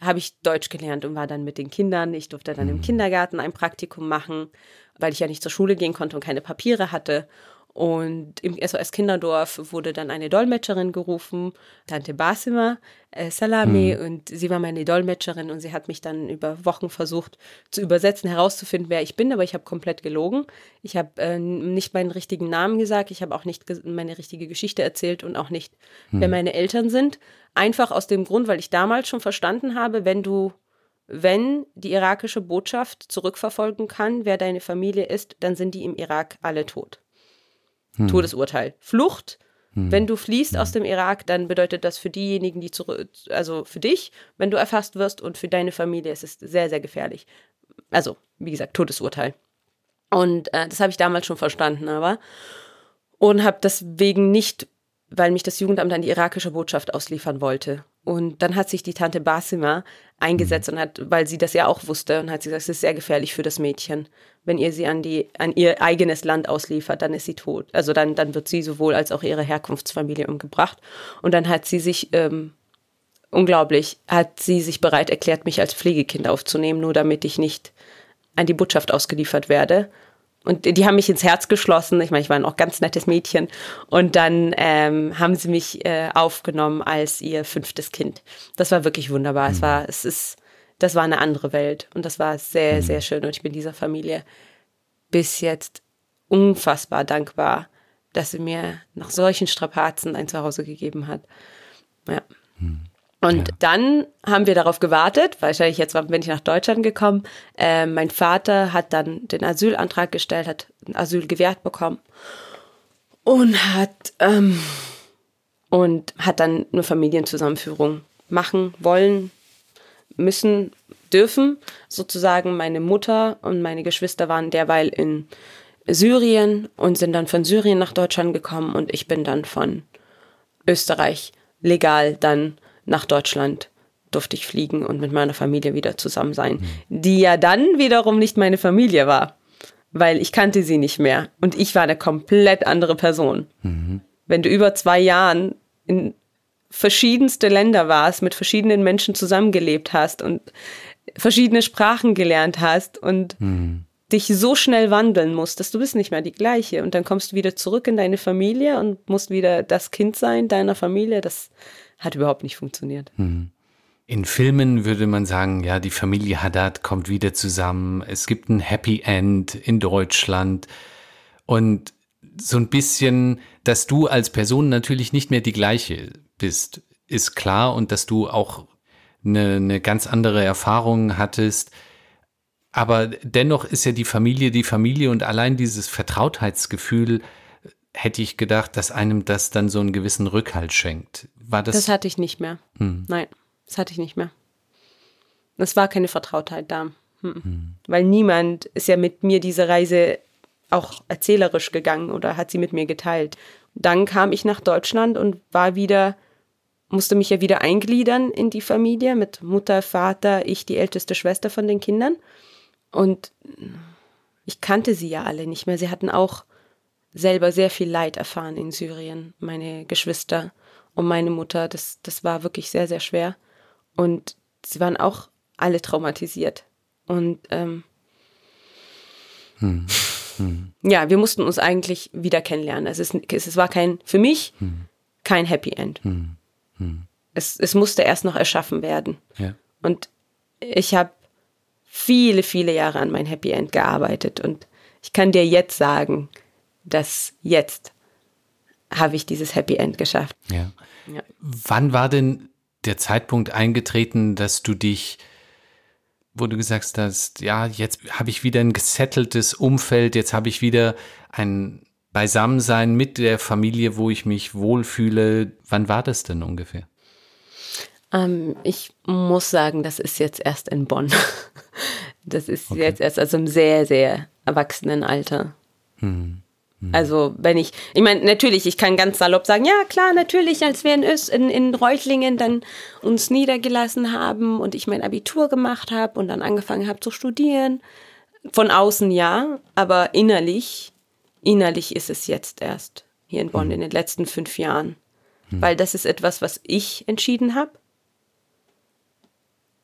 habe ich Deutsch gelernt und war dann mit den Kindern. Ich durfte dann im mhm. Kindergarten ein Praktikum machen, weil ich ja nicht zur Schule gehen konnte und keine Papiere hatte. Und im SOS Kinderdorf wurde dann eine Dolmetscherin gerufen, Tante Basima äh, Salami, mhm. und sie war meine Dolmetscherin und sie hat mich dann über Wochen versucht zu übersetzen, herauszufinden, wer ich bin, aber ich habe komplett gelogen. Ich habe äh, nicht meinen richtigen Namen gesagt, ich habe auch nicht meine richtige Geschichte erzählt und auch nicht, mhm. wer meine Eltern sind. Einfach aus dem Grund, weil ich damals schon verstanden habe, wenn du wenn die irakische Botschaft zurückverfolgen kann, wer deine Familie ist, dann sind die im Irak alle tot hm. Todesurteil. Flucht, hm. wenn du fliehst hm. aus dem Irak, dann bedeutet das für diejenigen, die zurück, also für dich, wenn du erfasst wirst und für deine Familie ist es sehr, sehr gefährlich. Also, wie gesagt, Todesurteil. Und äh, das habe ich damals schon verstanden, aber und habe deswegen nicht, weil mich das Jugendamt an die irakische Botschaft ausliefern wollte. Und dann hat sich die Tante Basima eingesetzt und hat, weil sie das ja auch wusste, und hat sie gesagt, es ist sehr gefährlich für das Mädchen. Wenn ihr sie an die, an ihr eigenes Land ausliefert, dann ist sie tot. Also dann, dann wird sie sowohl als auch ihre Herkunftsfamilie umgebracht. Und dann hat sie sich, ähm, unglaublich, hat sie sich bereit erklärt, mich als Pflegekind aufzunehmen, nur damit ich nicht an die Botschaft ausgeliefert werde. Und die haben mich ins Herz geschlossen. Ich meine, ich war ein auch ganz nettes Mädchen. Und dann ähm, haben sie mich äh, aufgenommen als ihr fünftes Kind. Das war wirklich wunderbar. Mhm. Es war, es ist, das war eine andere Welt. Und das war sehr, mhm. sehr schön. Und ich bin dieser Familie bis jetzt unfassbar dankbar, dass sie mir nach solchen Strapazen ein Zuhause gegeben hat. Ja. Mhm. Und ja. dann haben wir darauf gewartet, wahrscheinlich jetzt bin ich nach Deutschland gekommen. Äh, mein Vater hat dann den Asylantrag gestellt, hat Asyl gewährt bekommen und hat ähm, und hat dann eine Familienzusammenführung machen wollen, müssen, dürfen. Sozusagen meine Mutter und meine Geschwister waren derweil in Syrien und sind dann von Syrien nach Deutschland gekommen und ich bin dann von Österreich legal dann nach Deutschland durfte ich fliegen und mit meiner Familie wieder zusammen sein, die ja dann wiederum nicht meine Familie war, weil ich kannte sie nicht mehr und ich war eine komplett andere Person. Mhm. Wenn du über zwei Jahren in verschiedenste Länder warst, mit verschiedenen Menschen zusammengelebt hast und verschiedene Sprachen gelernt hast und mhm. dich so schnell wandeln musst, dass du bist nicht mehr die gleiche und dann kommst du wieder zurück in deine Familie und musst wieder das Kind sein deiner Familie, das hat überhaupt nicht funktioniert. Mhm. In Filmen würde man sagen, ja, die Familie Haddad kommt wieder zusammen. Es gibt ein Happy End in Deutschland. Und so ein bisschen, dass du als Person natürlich nicht mehr die gleiche bist, ist klar. Und dass du auch eine, eine ganz andere Erfahrung hattest. Aber dennoch ist ja die Familie die Familie und allein dieses Vertrautheitsgefühl hätte ich gedacht, dass einem das dann so einen gewissen Rückhalt schenkt. War das? Das hatte ich nicht mehr. Hm. Nein, das hatte ich nicht mehr. Es war keine Vertrautheit da. Hm. Hm. Weil niemand ist ja mit mir diese Reise auch erzählerisch gegangen oder hat sie mit mir geteilt. Dann kam ich nach Deutschland und war wieder, musste mich ja wieder eingliedern in die Familie mit Mutter, Vater, ich die älteste Schwester von den Kindern. Und ich kannte sie ja alle nicht mehr. Sie hatten auch selber sehr viel Leid erfahren in Syrien, meine Geschwister und meine Mutter. Das, das war wirklich sehr, sehr schwer. Und sie waren auch alle traumatisiert. Und ähm, hm. Hm. ja, wir mussten uns eigentlich wieder kennenlernen. Es, ist, es war kein, für mich, hm. kein Happy End. Hm. Hm. Es, es musste erst noch erschaffen werden. Ja. Und ich habe viele, viele Jahre an mein Happy End gearbeitet. Und ich kann dir jetzt sagen, dass jetzt habe ich dieses Happy End geschafft. Ja. ja. Wann war denn der Zeitpunkt eingetreten, dass du dich, wo du gesagt hast, ja, jetzt habe ich wieder ein gesetteltes Umfeld, jetzt habe ich wieder ein Beisammensein mit der Familie, wo ich mich wohlfühle. Wann war das denn ungefähr? Ähm, ich muss sagen, das ist jetzt erst in Bonn. Das ist okay. jetzt erst also im sehr, sehr erwachsenen Alter. Hm. Mhm. Also wenn ich, ich meine, natürlich, ich kann ganz salopp sagen, ja klar, natürlich, als wir in, Öst, in, in Reuchlingen dann uns niedergelassen haben und ich mein Abitur gemacht habe und dann angefangen habe zu studieren. Von außen ja, aber innerlich, innerlich ist es jetzt erst hier in Bonn mhm. in den letzten fünf Jahren. Mhm. Weil das ist etwas, was ich entschieden habe.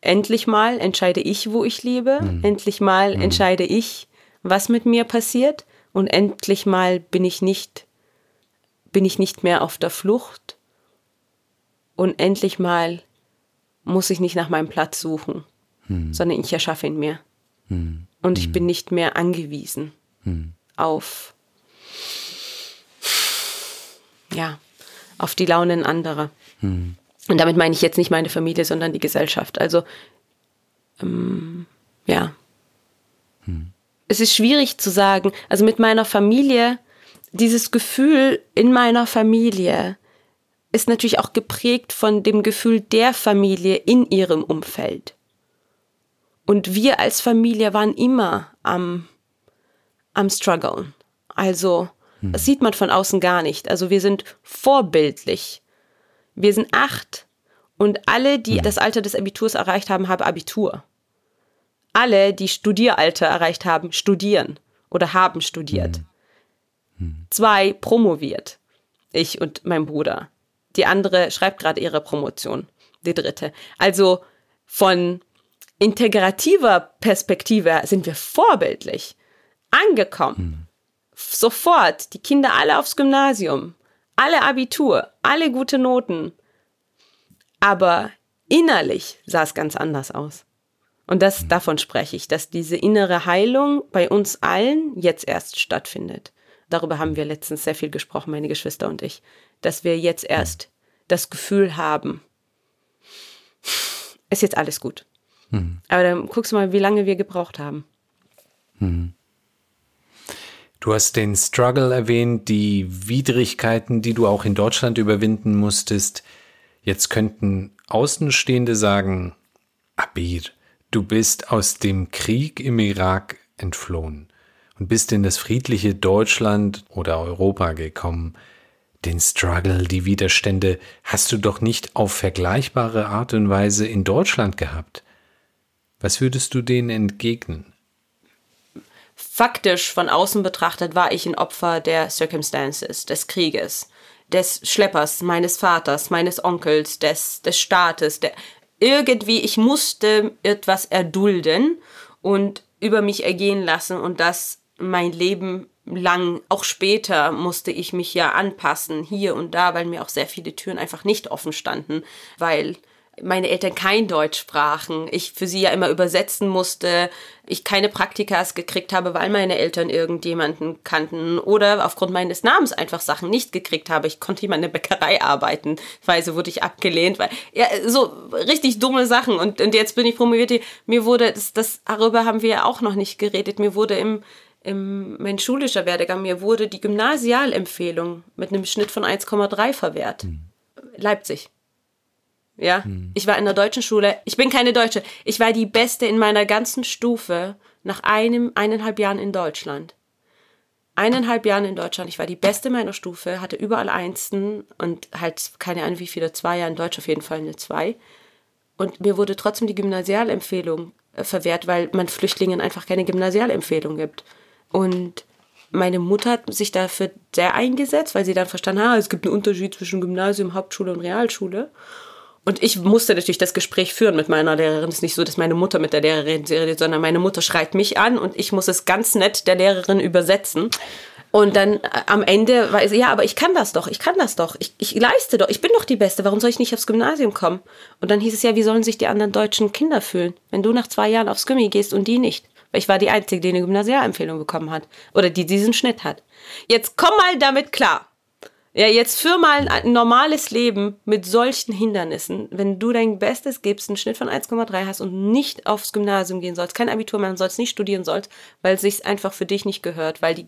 Endlich mal entscheide ich, wo ich lebe. Mhm. Endlich mal mhm. entscheide ich, was mit mir passiert und endlich mal bin ich nicht, bin ich nicht mehr auf der Flucht und endlich mal muss ich nicht nach meinem Platz suchen, hm. sondern ich erschaffe ihn mir. Hm. Und ich hm. bin nicht mehr angewiesen hm. auf, ja, auf die Launen anderer. Hm. Und damit meine ich jetzt nicht meine Familie, sondern die Gesellschaft. Also, ähm, ja. Hm es ist schwierig zu sagen, also mit meiner Familie, dieses Gefühl in meiner Familie ist natürlich auch geprägt von dem Gefühl der Familie in ihrem Umfeld. Und wir als Familie waren immer am, am Struggle. Also, hm. das sieht man von außen gar nicht. Also, wir sind vorbildlich. Wir sind acht und alle, die hm. das Alter des Abiturs erreicht haben, haben Abitur alle, die Studieralter erreicht haben, studieren oder haben studiert. Mhm. Zwei promoviert. Ich und mein Bruder. Die andere schreibt gerade ihre Promotion. Die dritte. Also von integrativer Perspektive sind wir vorbildlich. angekommen. Mhm. Sofort, die Kinder alle aufs Gymnasium, alle Abitur, alle gute Noten. Aber innerlich sah es ganz anders aus. Und das, mhm. davon spreche ich, dass diese innere Heilung bei uns allen jetzt erst stattfindet. Darüber haben wir letztens sehr viel gesprochen, meine Geschwister und ich, dass wir jetzt erst das Gefühl haben, ist jetzt alles gut. Mhm. Aber dann guckst du mal, wie lange wir gebraucht haben. Mhm. Du hast den Struggle erwähnt, die Widrigkeiten, die du auch in Deutschland überwinden musstest. Jetzt könnten Außenstehende sagen, Abir, du bist aus dem Krieg im Irak entflohen und bist in das friedliche Deutschland oder Europa gekommen. Den Struggle, die Widerstände hast du doch nicht auf vergleichbare Art und Weise in Deutschland gehabt. Was würdest du denen entgegnen? Faktisch von außen betrachtet war ich ein Opfer der Circumstances, des Krieges, des Schleppers, meines Vaters, meines Onkels, des, des Staates. Der, irgendwie, ich musste etwas erdulden und über mich ergehen lassen und das mein Leben lang, auch später musste ich mich ja anpassen, hier und da, weil mir auch sehr viele Türen einfach nicht offen standen, weil meine Eltern kein Deutsch sprachen, ich für sie ja immer übersetzen musste, ich keine Praktikas gekriegt habe, weil meine Eltern irgendjemanden kannten oder aufgrund meines Namens einfach Sachen nicht gekriegt habe. Ich konnte immer in der Bäckerei arbeiten, weil so wurde ich abgelehnt, weil ja so richtig dumme Sachen und, und jetzt bin ich promoviert. Mir wurde das, das darüber haben wir ja auch noch nicht geredet. Mir wurde im im, mein schulischer Werdegang, mir wurde die Gymnasialempfehlung mit einem Schnitt von 1,3 verwehrt. Hm. Leipzig. Ja, hm. ich war in der deutschen Schule. Ich bin keine Deutsche. Ich war die Beste in meiner ganzen Stufe nach einem, eineinhalb Jahren in Deutschland. Eineinhalb Jahren in Deutschland. Ich war die Beste meiner Stufe, hatte überall Einsten und halt keine Ahnung wie viele, zwei Jahre in Deutsch auf jeden Fall eine Zwei. Und mir wurde trotzdem die Gymnasialempfehlung äh, verwehrt, weil man Flüchtlingen einfach keine Gymnasialempfehlung gibt. Und meine Mutter hat sich dafür sehr eingesetzt, weil sie dann verstanden hat, ah, es gibt einen Unterschied zwischen Gymnasium, Hauptschule und Realschule. Und ich musste natürlich das Gespräch führen mit meiner Lehrerin. Es ist nicht so, dass meine Mutter mit der Lehrerin redet, sondern meine Mutter schreit mich an und ich muss es ganz nett der Lehrerin übersetzen. Und dann äh, am Ende war sie, ja, aber ich kann das doch, ich kann das doch, ich, ich leiste doch, ich bin doch die Beste, warum soll ich nicht aufs Gymnasium kommen? Und dann hieß es ja, wie sollen sich die anderen deutschen Kinder fühlen, wenn du nach zwei Jahren aufs Gymmi gehst und die nicht? Weil ich war die Einzige, die eine Gymnasialempfehlung bekommen hat. Oder die diesen Schnitt hat. Jetzt komm mal damit klar. Ja, jetzt für mal ein normales Leben mit solchen Hindernissen, wenn du dein Bestes gibst, einen Schnitt von 1,3 hast und nicht aufs Gymnasium gehen sollst, kein Abitur machen sollst, nicht studieren sollst, weil es sich einfach für dich nicht gehört, weil die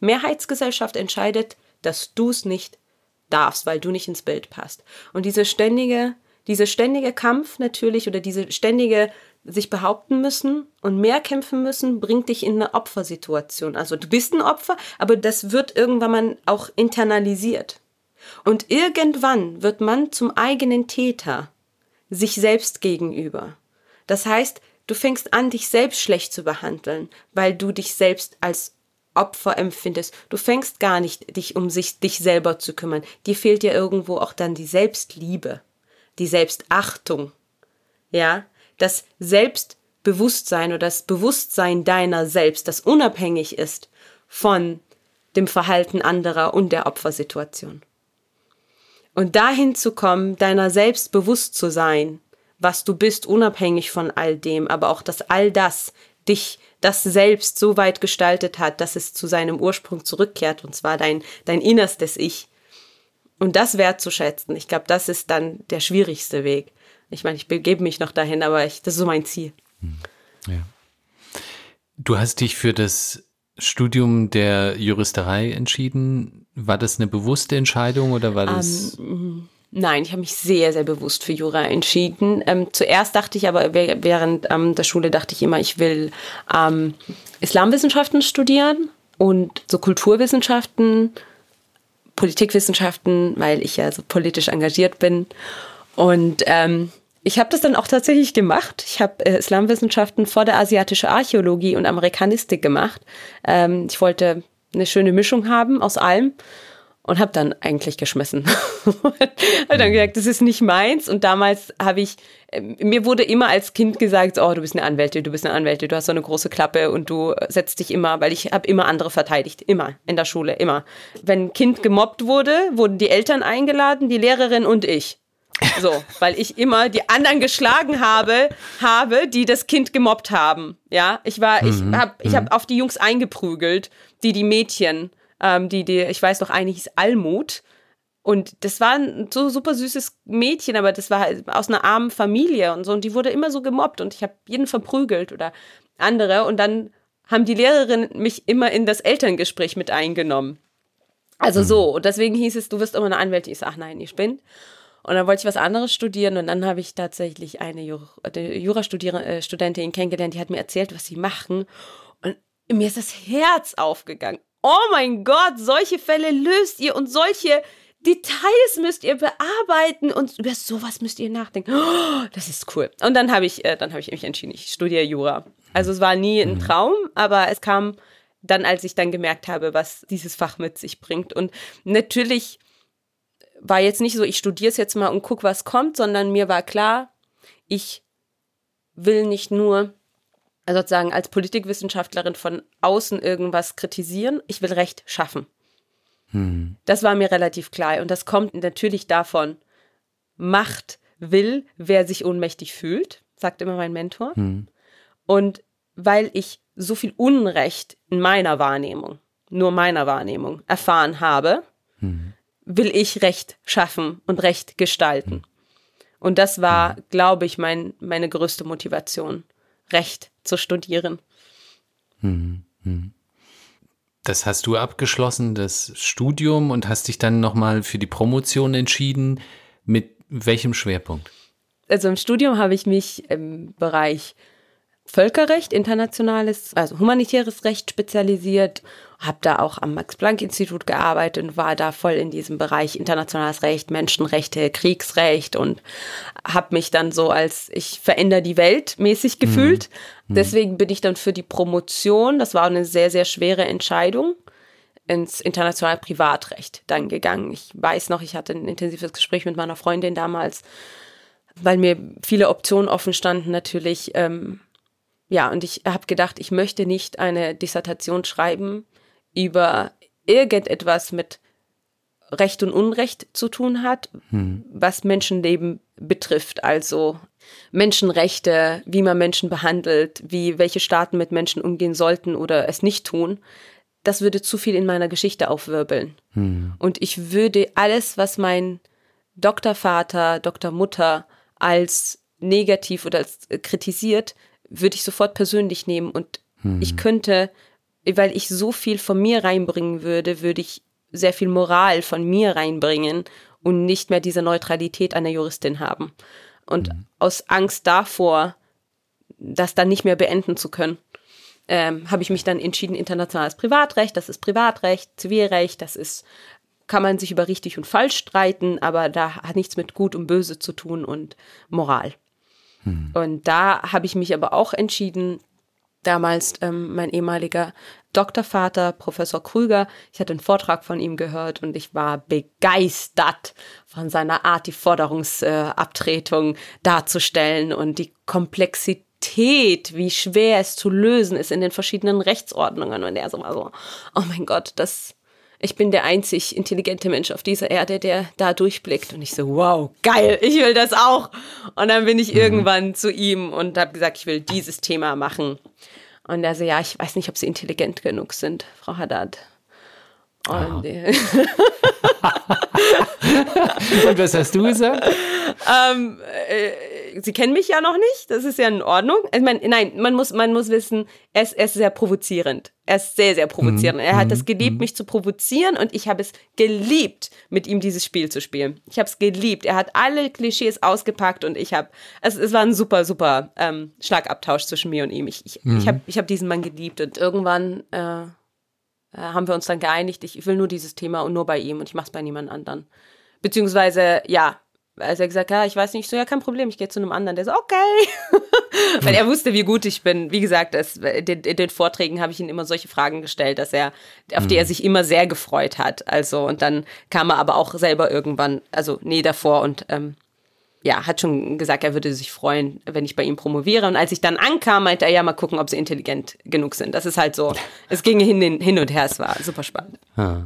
Mehrheitsgesellschaft entscheidet, dass du es nicht darfst, weil du nicht ins Bild passt. Und diese ständige, diese ständige Kampf natürlich oder diese ständige sich behaupten müssen und mehr kämpfen müssen, bringt dich in eine Opfersituation. Also du bist ein Opfer, aber das wird irgendwann mal auch internalisiert. Und irgendwann wird man zum eigenen Täter, sich selbst gegenüber. Das heißt, du fängst an, dich selbst schlecht zu behandeln, weil du dich selbst als Opfer empfindest. Du fängst gar nicht, dich um sich, dich selber zu kümmern. Dir fehlt ja irgendwo auch dann die Selbstliebe, die Selbstachtung. Ja, das Selbstbewusstsein oder das Bewusstsein deiner selbst, das unabhängig ist von dem Verhalten anderer und der Opfersituation. Und dahin zu kommen, deiner selbst bewusst zu sein, was du bist, unabhängig von all dem, aber auch, dass all das dich, das selbst so weit gestaltet hat, dass es zu seinem Ursprung zurückkehrt, und zwar dein, dein innerstes Ich. Und das wertzuschätzen, ich glaube, das ist dann der schwierigste Weg. Ich meine, ich begebe mich noch dahin, aber ich, das ist so mein Ziel. Hm. Ja. Du hast dich für das Studium der Juristerei entschieden. War das eine bewusste Entscheidung oder war das? Um, ähm, nein, ich habe mich sehr, sehr bewusst für Jura entschieden. Ähm, zuerst dachte ich aber während ähm, der Schule dachte ich immer, ich will ähm, Islamwissenschaften studieren und so Kulturwissenschaften, Politikwissenschaften, weil ich ja so politisch engagiert bin. Und ähm, ich habe das dann auch tatsächlich gemacht. Ich habe äh, Islamwissenschaften vor der asiatische Archäologie und Amerikanistik gemacht. Ähm, ich wollte eine schöne Mischung haben aus allem. und habe dann eigentlich geschmissen. habe dann gesagt, das ist nicht meins. Und damals habe ich, äh, mir wurde immer als Kind gesagt, oh, du bist eine Anwältin, du bist eine Anwältin, du hast so eine große Klappe und du setzt dich immer, weil ich habe immer andere verteidigt, immer in der Schule, immer. Wenn ein Kind gemobbt wurde, wurden die Eltern eingeladen, die Lehrerin und ich. So, weil ich immer die anderen geschlagen habe, habe, die das Kind gemobbt haben. Ja, ich war, ich mhm. habe, ich habe mhm. auf die Jungs eingeprügelt, die die Mädchen ähm, die, die, ich weiß noch, eine hieß Almut. Und das war ein so super süßes Mädchen, aber das war halt aus einer armen Familie und so. Und die wurde immer so gemobbt und ich habe jeden verprügelt oder andere. Und dann haben die Lehrerinnen mich immer in das Elterngespräch mit eingenommen. Also mhm. so. Und deswegen hieß es, du wirst immer eine Anwältin. Ich sage, ach nein, ich bin. Und dann wollte ich was anderes studieren und dann habe ich tatsächlich eine Jurastudentin kennengelernt, die hat mir erzählt, was sie machen. Und mir ist das Herz aufgegangen oh mein Gott, solche Fälle löst ihr und solche Details müsst ihr bearbeiten und über sowas müsst ihr nachdenken. Oh, das ist cool. Und dann habe ich, äh, dann habe ich mich entschieden, ich studiere Jura. Also es war nie ein mhm. Traum, aber es kam dann, als ich dann gemerkt habe, was dieses Fach mit sich bringt. Und natürlich war jetzt nicht so, ich studiere es jetzt mal und guck, was kommt, sondern mir war klar, ich will nicht nur sozusagen als Politikwissenschaftlerin von außen irgendwas kritisieren. Ich will Recht schaffen. Hm. Das war mir relativ klar. Und das kommt natürlich davon, Macht will, wer sich ohnmächtig fühlt, sagt immer mein Mentor. Hm. Und weil ich so viel Unrecht in meiner Wahrnehmung, nur meiner Wahrnehmung, erfahren habe, hm. Will ich Recht schaffen und Recht gestalten. Und das war, hm. glaube ich, mein, meine größte Motivation. Recht zu studieren. Hm, hm. Das hast du abgeschlossen, das Studium, und hast dich dann nochmal für die Promotion entschieden. Mit welchem Schwerpunkt? Also im Studium habe ich mich im Bereich Völkerrecht, internationales, also humanitäres Recht spezialisiert, habe da auch am Max-Planck-Institut gearbeitet und war da voll in diesem Bereich internationales Recht, Menschenrechte, Kriegsrecht und habe mich dann so als ich verändere die Welt mäßig gefühlt. Mhm. Deswegen bin ich dann für die Promotion, das war eine sehr, sehr schwere Entscheidung, ins internationale Privatrecht dann gegangen. Ich weiß noch, ich hatte ein intensives Gespräch mit meiner Freundin damals, weil mir viele Optionen offen standen natürlich. Ähm, ja, und ich habe gedacht, ich möchte nicht eine Dissertation schreiben über irgendetwas mit Recht und Unrecht zu tun hat, hm. was Menschenleben betrifft. Also Menschenrechte, wie man Menschen behandelt, wie welche Staaten mit Menschen umgehen sollten oder es nicht tun. Das würde zu viel in meiner Geschichte aufwirbeln. Hm. Und ich würde alles, was mein Doktorvater, Doktormutter als negativ oder als kritisiert, würde ich sofort persönlich nehmen und hm. ich könnte, weil ich so viel von mir reinbringen würde, würde ich sehr viel Moral von mir reinbringen und nicht mehr diese Neutralität einer Juristin haben. Und hm. aus Angst davor, das dann nicht mehr beenden zu können, ähm, habe ich mich dann entschieden, internationales Privatrecht, das ist Privatrecht, Zivilrecht, das ist, kann man sich über richtig und falsch streiten, aber da hat nichts mit Gut und Böse zu tun und Moral. Hm. Und da habe ich mich aber auch entschieden, damals ähm, mein ehemaliger Doktorvater, Professor Krüger, ich hatte einen Vortrag von ihm gehört und ich war begeistert von seiner Art, die Forderungsabtretung äh, darzustellen und die Komplexität, wie schwer es zu lösen ist in den verschiedenen Rechtsordnungen. Und er so war so, oh mein Gott, das ich bin der einzig intelligente Mensch auf dieser Erde, der da durchblickt. Und ich so, wow, geil, ich will das auch. Und dann bin ich mhm. irgendwann zu ihm und habe gesagt, ich will dieses Thema machen. Und er so, ja, ich weiß nicht, ob Sie intelligent genug sind, Frau Haddad. Und, oh. und was hast du gesagt? ähm, äh, Sie kennen mich ja noch nicht, das ist ja in Ordnung. Ich meine, nein, man muss, man muss wissen, er ist, er ist sehr provozierend. Er ist sehr, sehr provozierend. Mhm. Er hat es geliebt, mhm. mich zu provozieren und ich habe es geliebt, mit ihm dieses Spiel zu spielen. Ich habe es geliebt. Er hat alle Klischees ausgepackt und ich habe, es, es war ein super, super ähm, Schlagabtausch zwischen mir und ihm. Ich, ich, mhm. ich habe ich hab diesen Mann geliebt und irgendwann äh, äh, haben wir uns dann geeinigt, ich will nur dieses Thema und nur bei ihm und ich mache es bei niemand anderen. Beziehungsweise, ja, als er gesagt, ja, ich weiß nicht, ich so, ja, kein Problem, ich gehe zu einem anderen. Der so, okay. Weil er wusste, wie gut ich bin. Wie gesagt, das, in, in den Vorträgen habe ich ihm immer solche Fragen gestellt, dass er, auf die er sich immer sehr gefreut hat. Also, und dann kam er aber auch selber irgendwann, also nee, davor und ähm, ja, hat schon gesagt, er würde sich freuen, wenn ich bei ihm promoviere. Und als ich dann ankam, meinte er, ja, mal gucken, ob sie intelligent genug sind. Das ist halt so, es ging hin, hin und her, es war super spannend. Ah.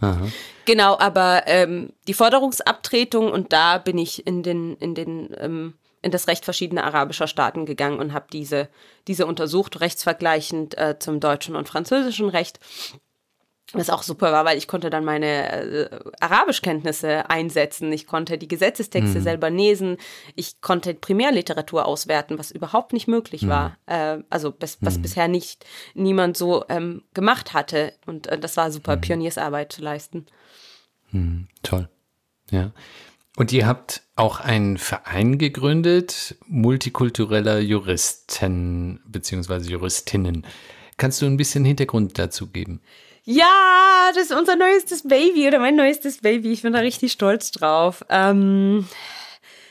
Aha. Genau, aber ähm, die Forderungsabtretung und da bin ich in den, in den, ähm, in das Recht verschiedener arabischer Staaten gegangen und habe diese, diese untersucht, rechtsvergleichend äh, zum deutschen und französischen Recht was auch super war, weil ich konnte dann meine äh, Arabischkenntnisse einsetzen. Ich konnte die Gesetzestexte mhm. selber lesen. Ich konnte Primärliteratur auswerten, was überhaupt nicht möglich mhm. war. Äh, also bis, was mhm. bisher nicht niemand so ähm, gemacht hatte. Und äh, das war super, mhm. Pioniersarbeit zu leisten. Mhm. Toll. Ja. Und ihr habt auch einen Verein gegründet, multikultureller Juristen bzw. Juristinnen. Kannst du ein bisschen Hintergrund dazu geben? Ja, das ist unser neuestes Baby oder mein neuestes Baby. Ich bin da richtig stolz drauf. Ähm,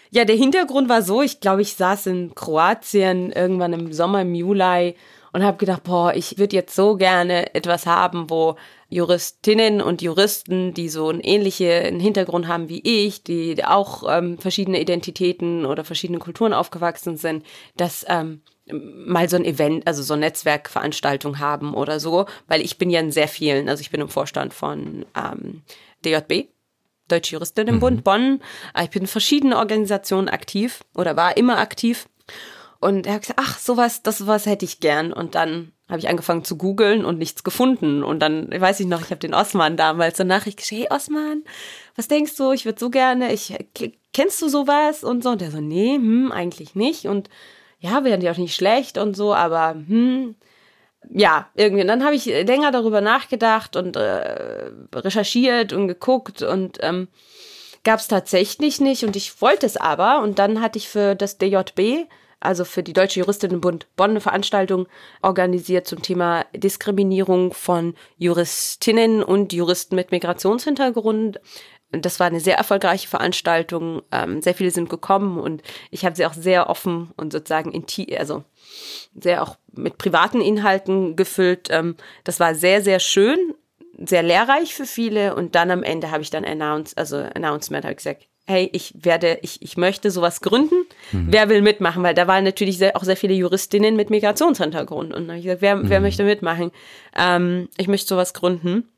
ja, der Hintergrund war so, ich glaube, ich saß in Kroatien irgendwann im Sommer, im Juli und habe gedacht, boah, ich würde jetzt so gerne etwas haben, wo Juristinnen und Juristen, die so einen ähnlichen Hintergrund haben wie ich, die auch ähm, verschiedene Identitäten oder verschiedene Kulturen aufgewachsen sind, dass ähm, mal so ein Event, also so eine Netzwerkveranstaltung haben oder so, weil ich bin ja in sehr vielen, also ich bin im Vorstand von ähm, DJB, Deutsche Juristinnenbund mhm. Bonn. Ich bin in verschiedenen Organisationen aktiv oder war immer aktiv. Und er hat gesagt, ach, sowas, das sowas hätte ich gern. Und dann habe ich angefangen zu googeln und nichts gefunden. Und dann weiß ich noch, ich habe den Osman damals eine Nachricht geschickt, hey Osman, was denkst du? Ich würde so gerne, ich kennst du sowas und so? Und der so, nee, hm, eigentlich nicht. Und ja, wären die auch nicht schlecht und so, aber hm, ja, irgendwie. Und dann habe ich länger darüber nachgedacht und äh, recherchiert und geguckt und ähm, gab es tatsächlich nicht und ich wollte es aber. Und dann hatte ich für das DJB, also für die Deutsche Juristinnenbund Bonn, eine Veranstaltung organisiert zum Thema Diskriminierung von Juristinnen und Juristen mit Migrationshintergrund das war eine sehr erfolgreiche Veranstaltung. Ähm, sehr viele sind gekommen und ich habe sie auch sehr offen und sozusagen intim, also sehr auch mit privaten Inhalten gefüllt. Ähm, das war sehr, sehr schön, sehr lehrreich für viele. Und dann am Ende habe ich dann announced, also Announcement, habe ich gesagt, hey, ich werde, ich, ich möchte sowas gründen. Mhm. Wer will mitmachen? Weil da waren natürlich sehr, auch sehr viele Juristinnen mit Migrationshintergrund. Und dann habe ich gesagt, wer, mhm. wer möchte mitmachen? Ähm, ich möchte sowas gründen.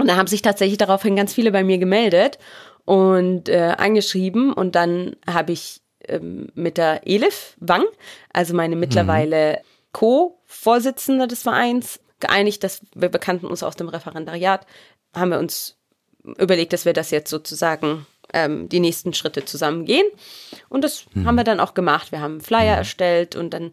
Und da haben sich tatsächlich daraufhin ganz viele bei mir gemeldet und äh, angeschrieben. Und dann habe ich ähm, mit der Elif Wang, also meine mhm. mittlerweile mhm. Co-Vorsitzende des Vereins, geeinigt, dass wir bekannten uns aus dem Referendariat, haben wir uns überlegt, dass wir das jetzt sozusagen ähm, die nächsten Schritte zusammen gehen. Und das mhm. haben wir dann auch gemacht. Wir haben Flyer mhm. erstellt und dann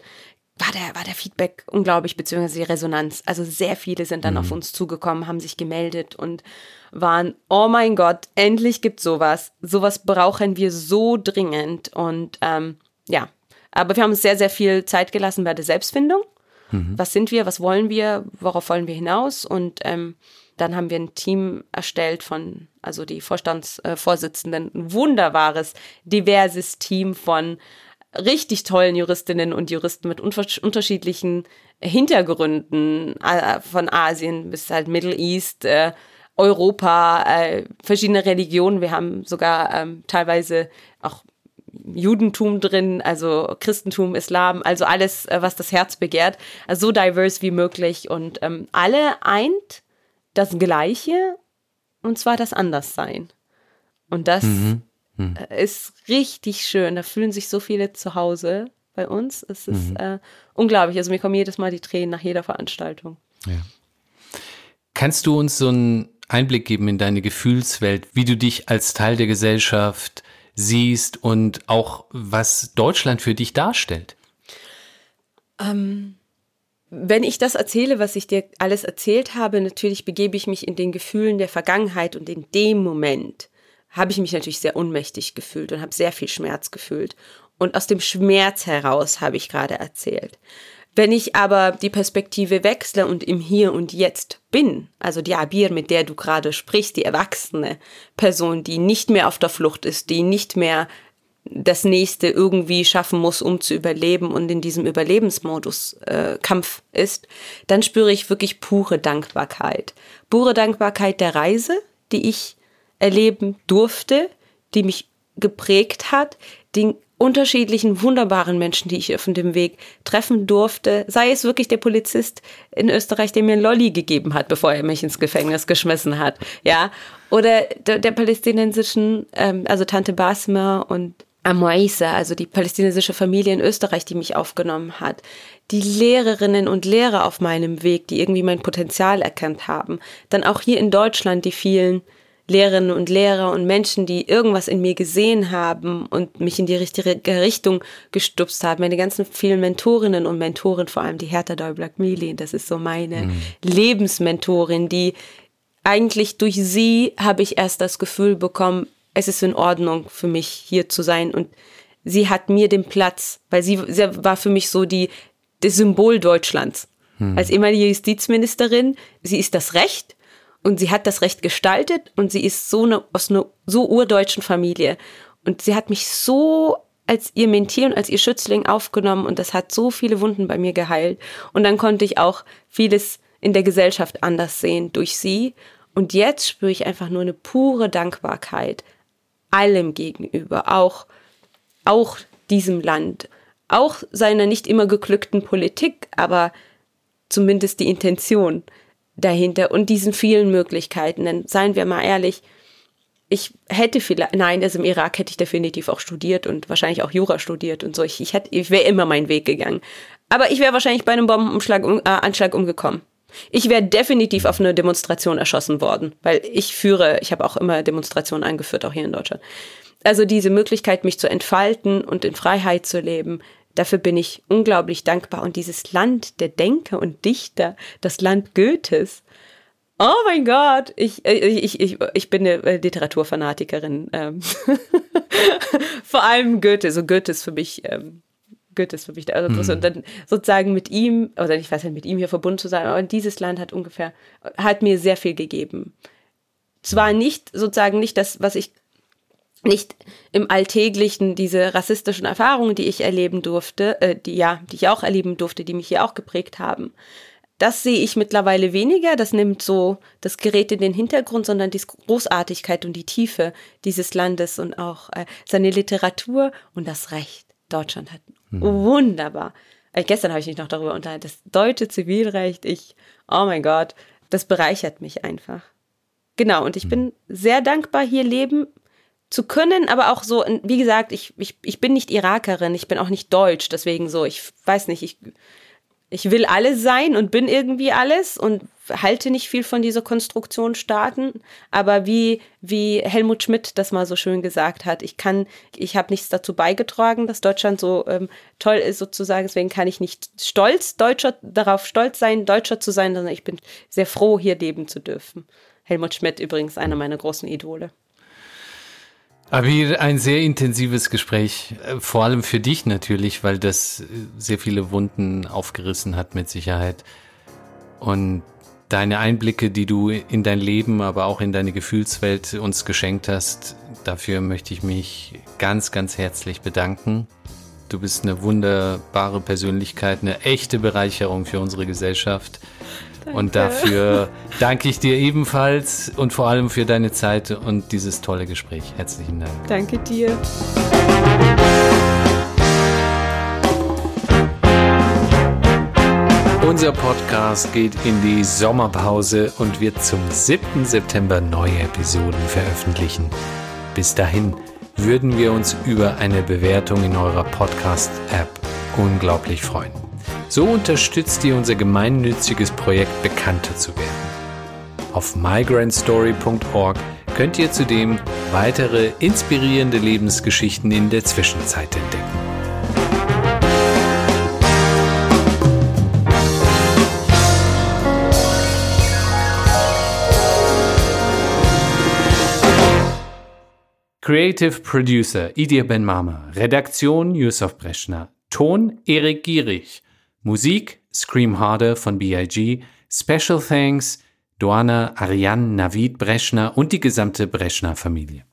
war der, war der Feedback unglaublich, beziehungsweise die Resonanz. Also sehr viele sind dann mhm. auf uns zugekommen, haben sich gemeldet und waren, oh mein Gott, endlich gibt sowas. Sowas brauchen wir so dringend. Und ähm, ja, aber wir haben uns sehr, sehr viel Zeit gelassen bei der Selbstfindung. Mhm. Was sind wir, was wollen wir, worauf wollen wir hinaus? Und ähm, dann haben wir ein Team erstellt von, also die Vorstandsvorsitzenden, ein wunderbares, diverses Team von richtig tollen Juristinnen und Juristen mit unterschiedlichen Hintergründen äh, von Asien bis halt Middle East, äh, Europa, äh, verschiedene Religionen. Wir haben sogar ähm, teilweise auch Judentum drin, also Christentum, Islam, also alles, was das Herz begehrt. Also so diverse wie möglich und ähm, alle eint das Gleiche und zwar das Anderssein. Und das mhm. Hm. Äh, ist richtig schön. Da fühlen sich so viele zu Hause bei uns. Es ist mhm. äh, unglaublich. Also mir kommen jedes Mal die Tränen nach jeder Veranstaltung. Ja. Kannst du uns so einen Einblick geben in deine Gefühlswelt, wie du dich als Teil der Gesellschaft siehst und auch was Deutschland für dich darstellt? Ähm, wenn ich das erzähle, was ich dir alles erzählt habe, natürlich begebe ich mich in den Gefühlen der Vergangenheit und in dem Moment habe ich mich natürlich sehr ohnmächtig gefühlt und habe sehr viel Schmerz gefühlt. Und aus dem Schmerz heraus habe ich gerade erzählt. Wenn ich aber die Perspektive wechsle und im Hier und Jetzt bin, also die Abir, mit der du gerade sprichst, die erwachsene Person, die nicht mehr auf der Flucht ist, die nicht mehr das nächste irgendwie schaffen muss, um zu überleben und in diesem Überlebensmodus äh, Kampf ist, dann spüre ich wirklich pure Dankbarkeit. Pure Dankbarkeit der Reise, die ich erleben durfte, die mich geprägt hat, den unterschiedlichen wunderbaren Menschen, die ich auf dem Weg treffen durfte, sei es wirklich der Polizist in Österreich, der mir ein Lolli gegeben hat, bevor er mich ins Gefängnis geschmissen hat, ja, oder der, der palästinensischen, ähm, also Tante Basma und Amoisa, also die palästinensische Familie in Österreich, die mich aufgenommen hat, die Lehrerinnen und Lehrer auf meinem Weg, die irgendwie mein Potenzial erkannt haben, dann auch hier in Deutschland die vielen Lehrerinnen und Lehrer und Menschen, die irgendwas in mir gesehen haben und mich in die richtige Richtung gestupst haben. Meine ganzen vielen Mentorinnen und Mentoren, vor allem die Hertha Däubler-Gmili, das ist so meine mhm. Lebensmentorin, die eigentlich durch sie habe ich erst das Gefühl bekommen, es ist in Ordnung für mich hier zu sein und sie hat mir den Platz, weil sie, sie war für mich so die, das Symbol Deutschlands. Hm. Als ehemalige Justizministerin, sie ist das Recht und sie hat das Recht gestaltet und sie ist so eine, aus einer so urdeutschen Familie. Und sie hat mich so als ihr Mentier und als ihr Schützling aufgenommen und das hat so viele Wunden bei mir geheilt. Und dann konnte ich auch vieles in der Gesellschaft anders sehen durch sie. Und jetzt spüre ich einfach nur eine pure Dankbarkeit allem gegenüber, auch, auch diesem Land, auch seiner nicht immer geglückten Politik, aber zumindest die Intention dahinter und diesen vielen Möglichkeiten. Denn seien wir mal ehrlich, ich hätte vielleicht, nein, also im Irak hätte ich definitiv auch studiert und wahrscheinlich auch Jura studiert und so. Ich, ich, hätte, ich wäre immer meinen Weg gegangen. Aber ich wäre wahrscheinlich bei einem Bombenanschlag um, äh, umgekommen. Ich wäre definitiv auf eine Demonstration erschossen worden, weil ich führe, ich habe auch immer Demonstrationen angeführt, auch hier in Deutschland. Also diese Möglichkeit, mich zu entfalten und in Freiheit zu leben, Dafür bin ich unglaublich dankbar. Und dieses Land der Denker und Dichter, das Land Goethes, Oh mein Gott, ich, ich, ich, ich bin eine äh, Literaturfanatikerin. Ähm. Vor allem Goethe, so Goethe ist für mich, ähm, Goethe ist für mich der mhm. Und dann sozusagen mit ihm, oder ich weiß nicht, mit ihm hier verbunden zu sein, aber dieses Land hat ungefähr, hat mir sehr viel gegeben. Zwar nicht, sozusagen nicht das, was ich nicht im Alltäglichen diese rassistischen Erfahrungen, die ich erleben durfte, äh, die ja, die ich auch erleben durfte, die mich hier auch geprägt haben. Das sehe ich mittlerweile weniger, das nimmt so das Gerät in den Hintergrund, sondern die Großartigkeit und die Tiefe dieses Landes und auch äh, seine Literatur und das Recht. Deutschland hat mhm. wunderbar. Äh, gestern habe ich mich noch darüber unterhalten, das deutsche Zivilrecht, ich, oh mein Gott, das bereichert mich einfach. Genau, und ich mhm. bin sehr dankbar, hier leben zu können, aber auch so, wie gesagt, ich, ich, ich bin nicht Irakerin, ich bin auch nicht deutsch, deswegen so, ich weiß nicht, ich, ich will alles sein und bin irgendwie alles und halte nicht viel von dieser Konstruktion Staaten, aber wie, wie Helmut Schmidt das mal so schön gesagt hat, ich kann, ich habe nichts dazu beigetragen, dass Deutschland so ähm, toll ist sozusagen, deswegen kann ich nicht stolz, Deutscher, darauf stolz sein, Deutscher zu sein, sondern ich bin sehr froh, hier leben zu dürfen. Helmut Schmidt übrigens einer meiner großen Idole. Abir, ein sehr intensives Gespräch, äh, vor allem für dich natürlich, weil das äh, sehr viele Wunden aufgerissen hat mit Sicherheit. Und deine Einblicke, die du in dein Leben, aber auch in deine Gefühlswelt uns geschenkt hast, dafür möchte ich mich ganz, ganz herzlich bedanken. Du bist eine wunderbare Persönlichkeit, eine echte Bereicherung für unsere Gesellschaft. Danke. Und dafür danke ich dir ebenfalls und vor allem für deine Zeit und dieses tolle Gespräch. Herzlichen Dank. Danke dir. Unser Podcast geht in die Sommerpause und wird zum 7. September neue Episoden veröffentlichen. Bis dahin würden wir uns über eine Bewertung in eurer Podcast-App unglaublich freuen. So unterstützt ihr unser gemeinnütziges Projekt bekannter zu werden. Auf migrantstory.org könnt ihr zudem weitere inspirierende Lebensgeschichten in der Zwischenzeit entdecken. Creative Producer Idir Ben Mama, Redaktion Yusuf Breschner, Ton Erik Gierig, Musik Scream Harder von B.I.G. Special Thanks Doana Ariane Navid Breschner und die gesamte Breschner Familie.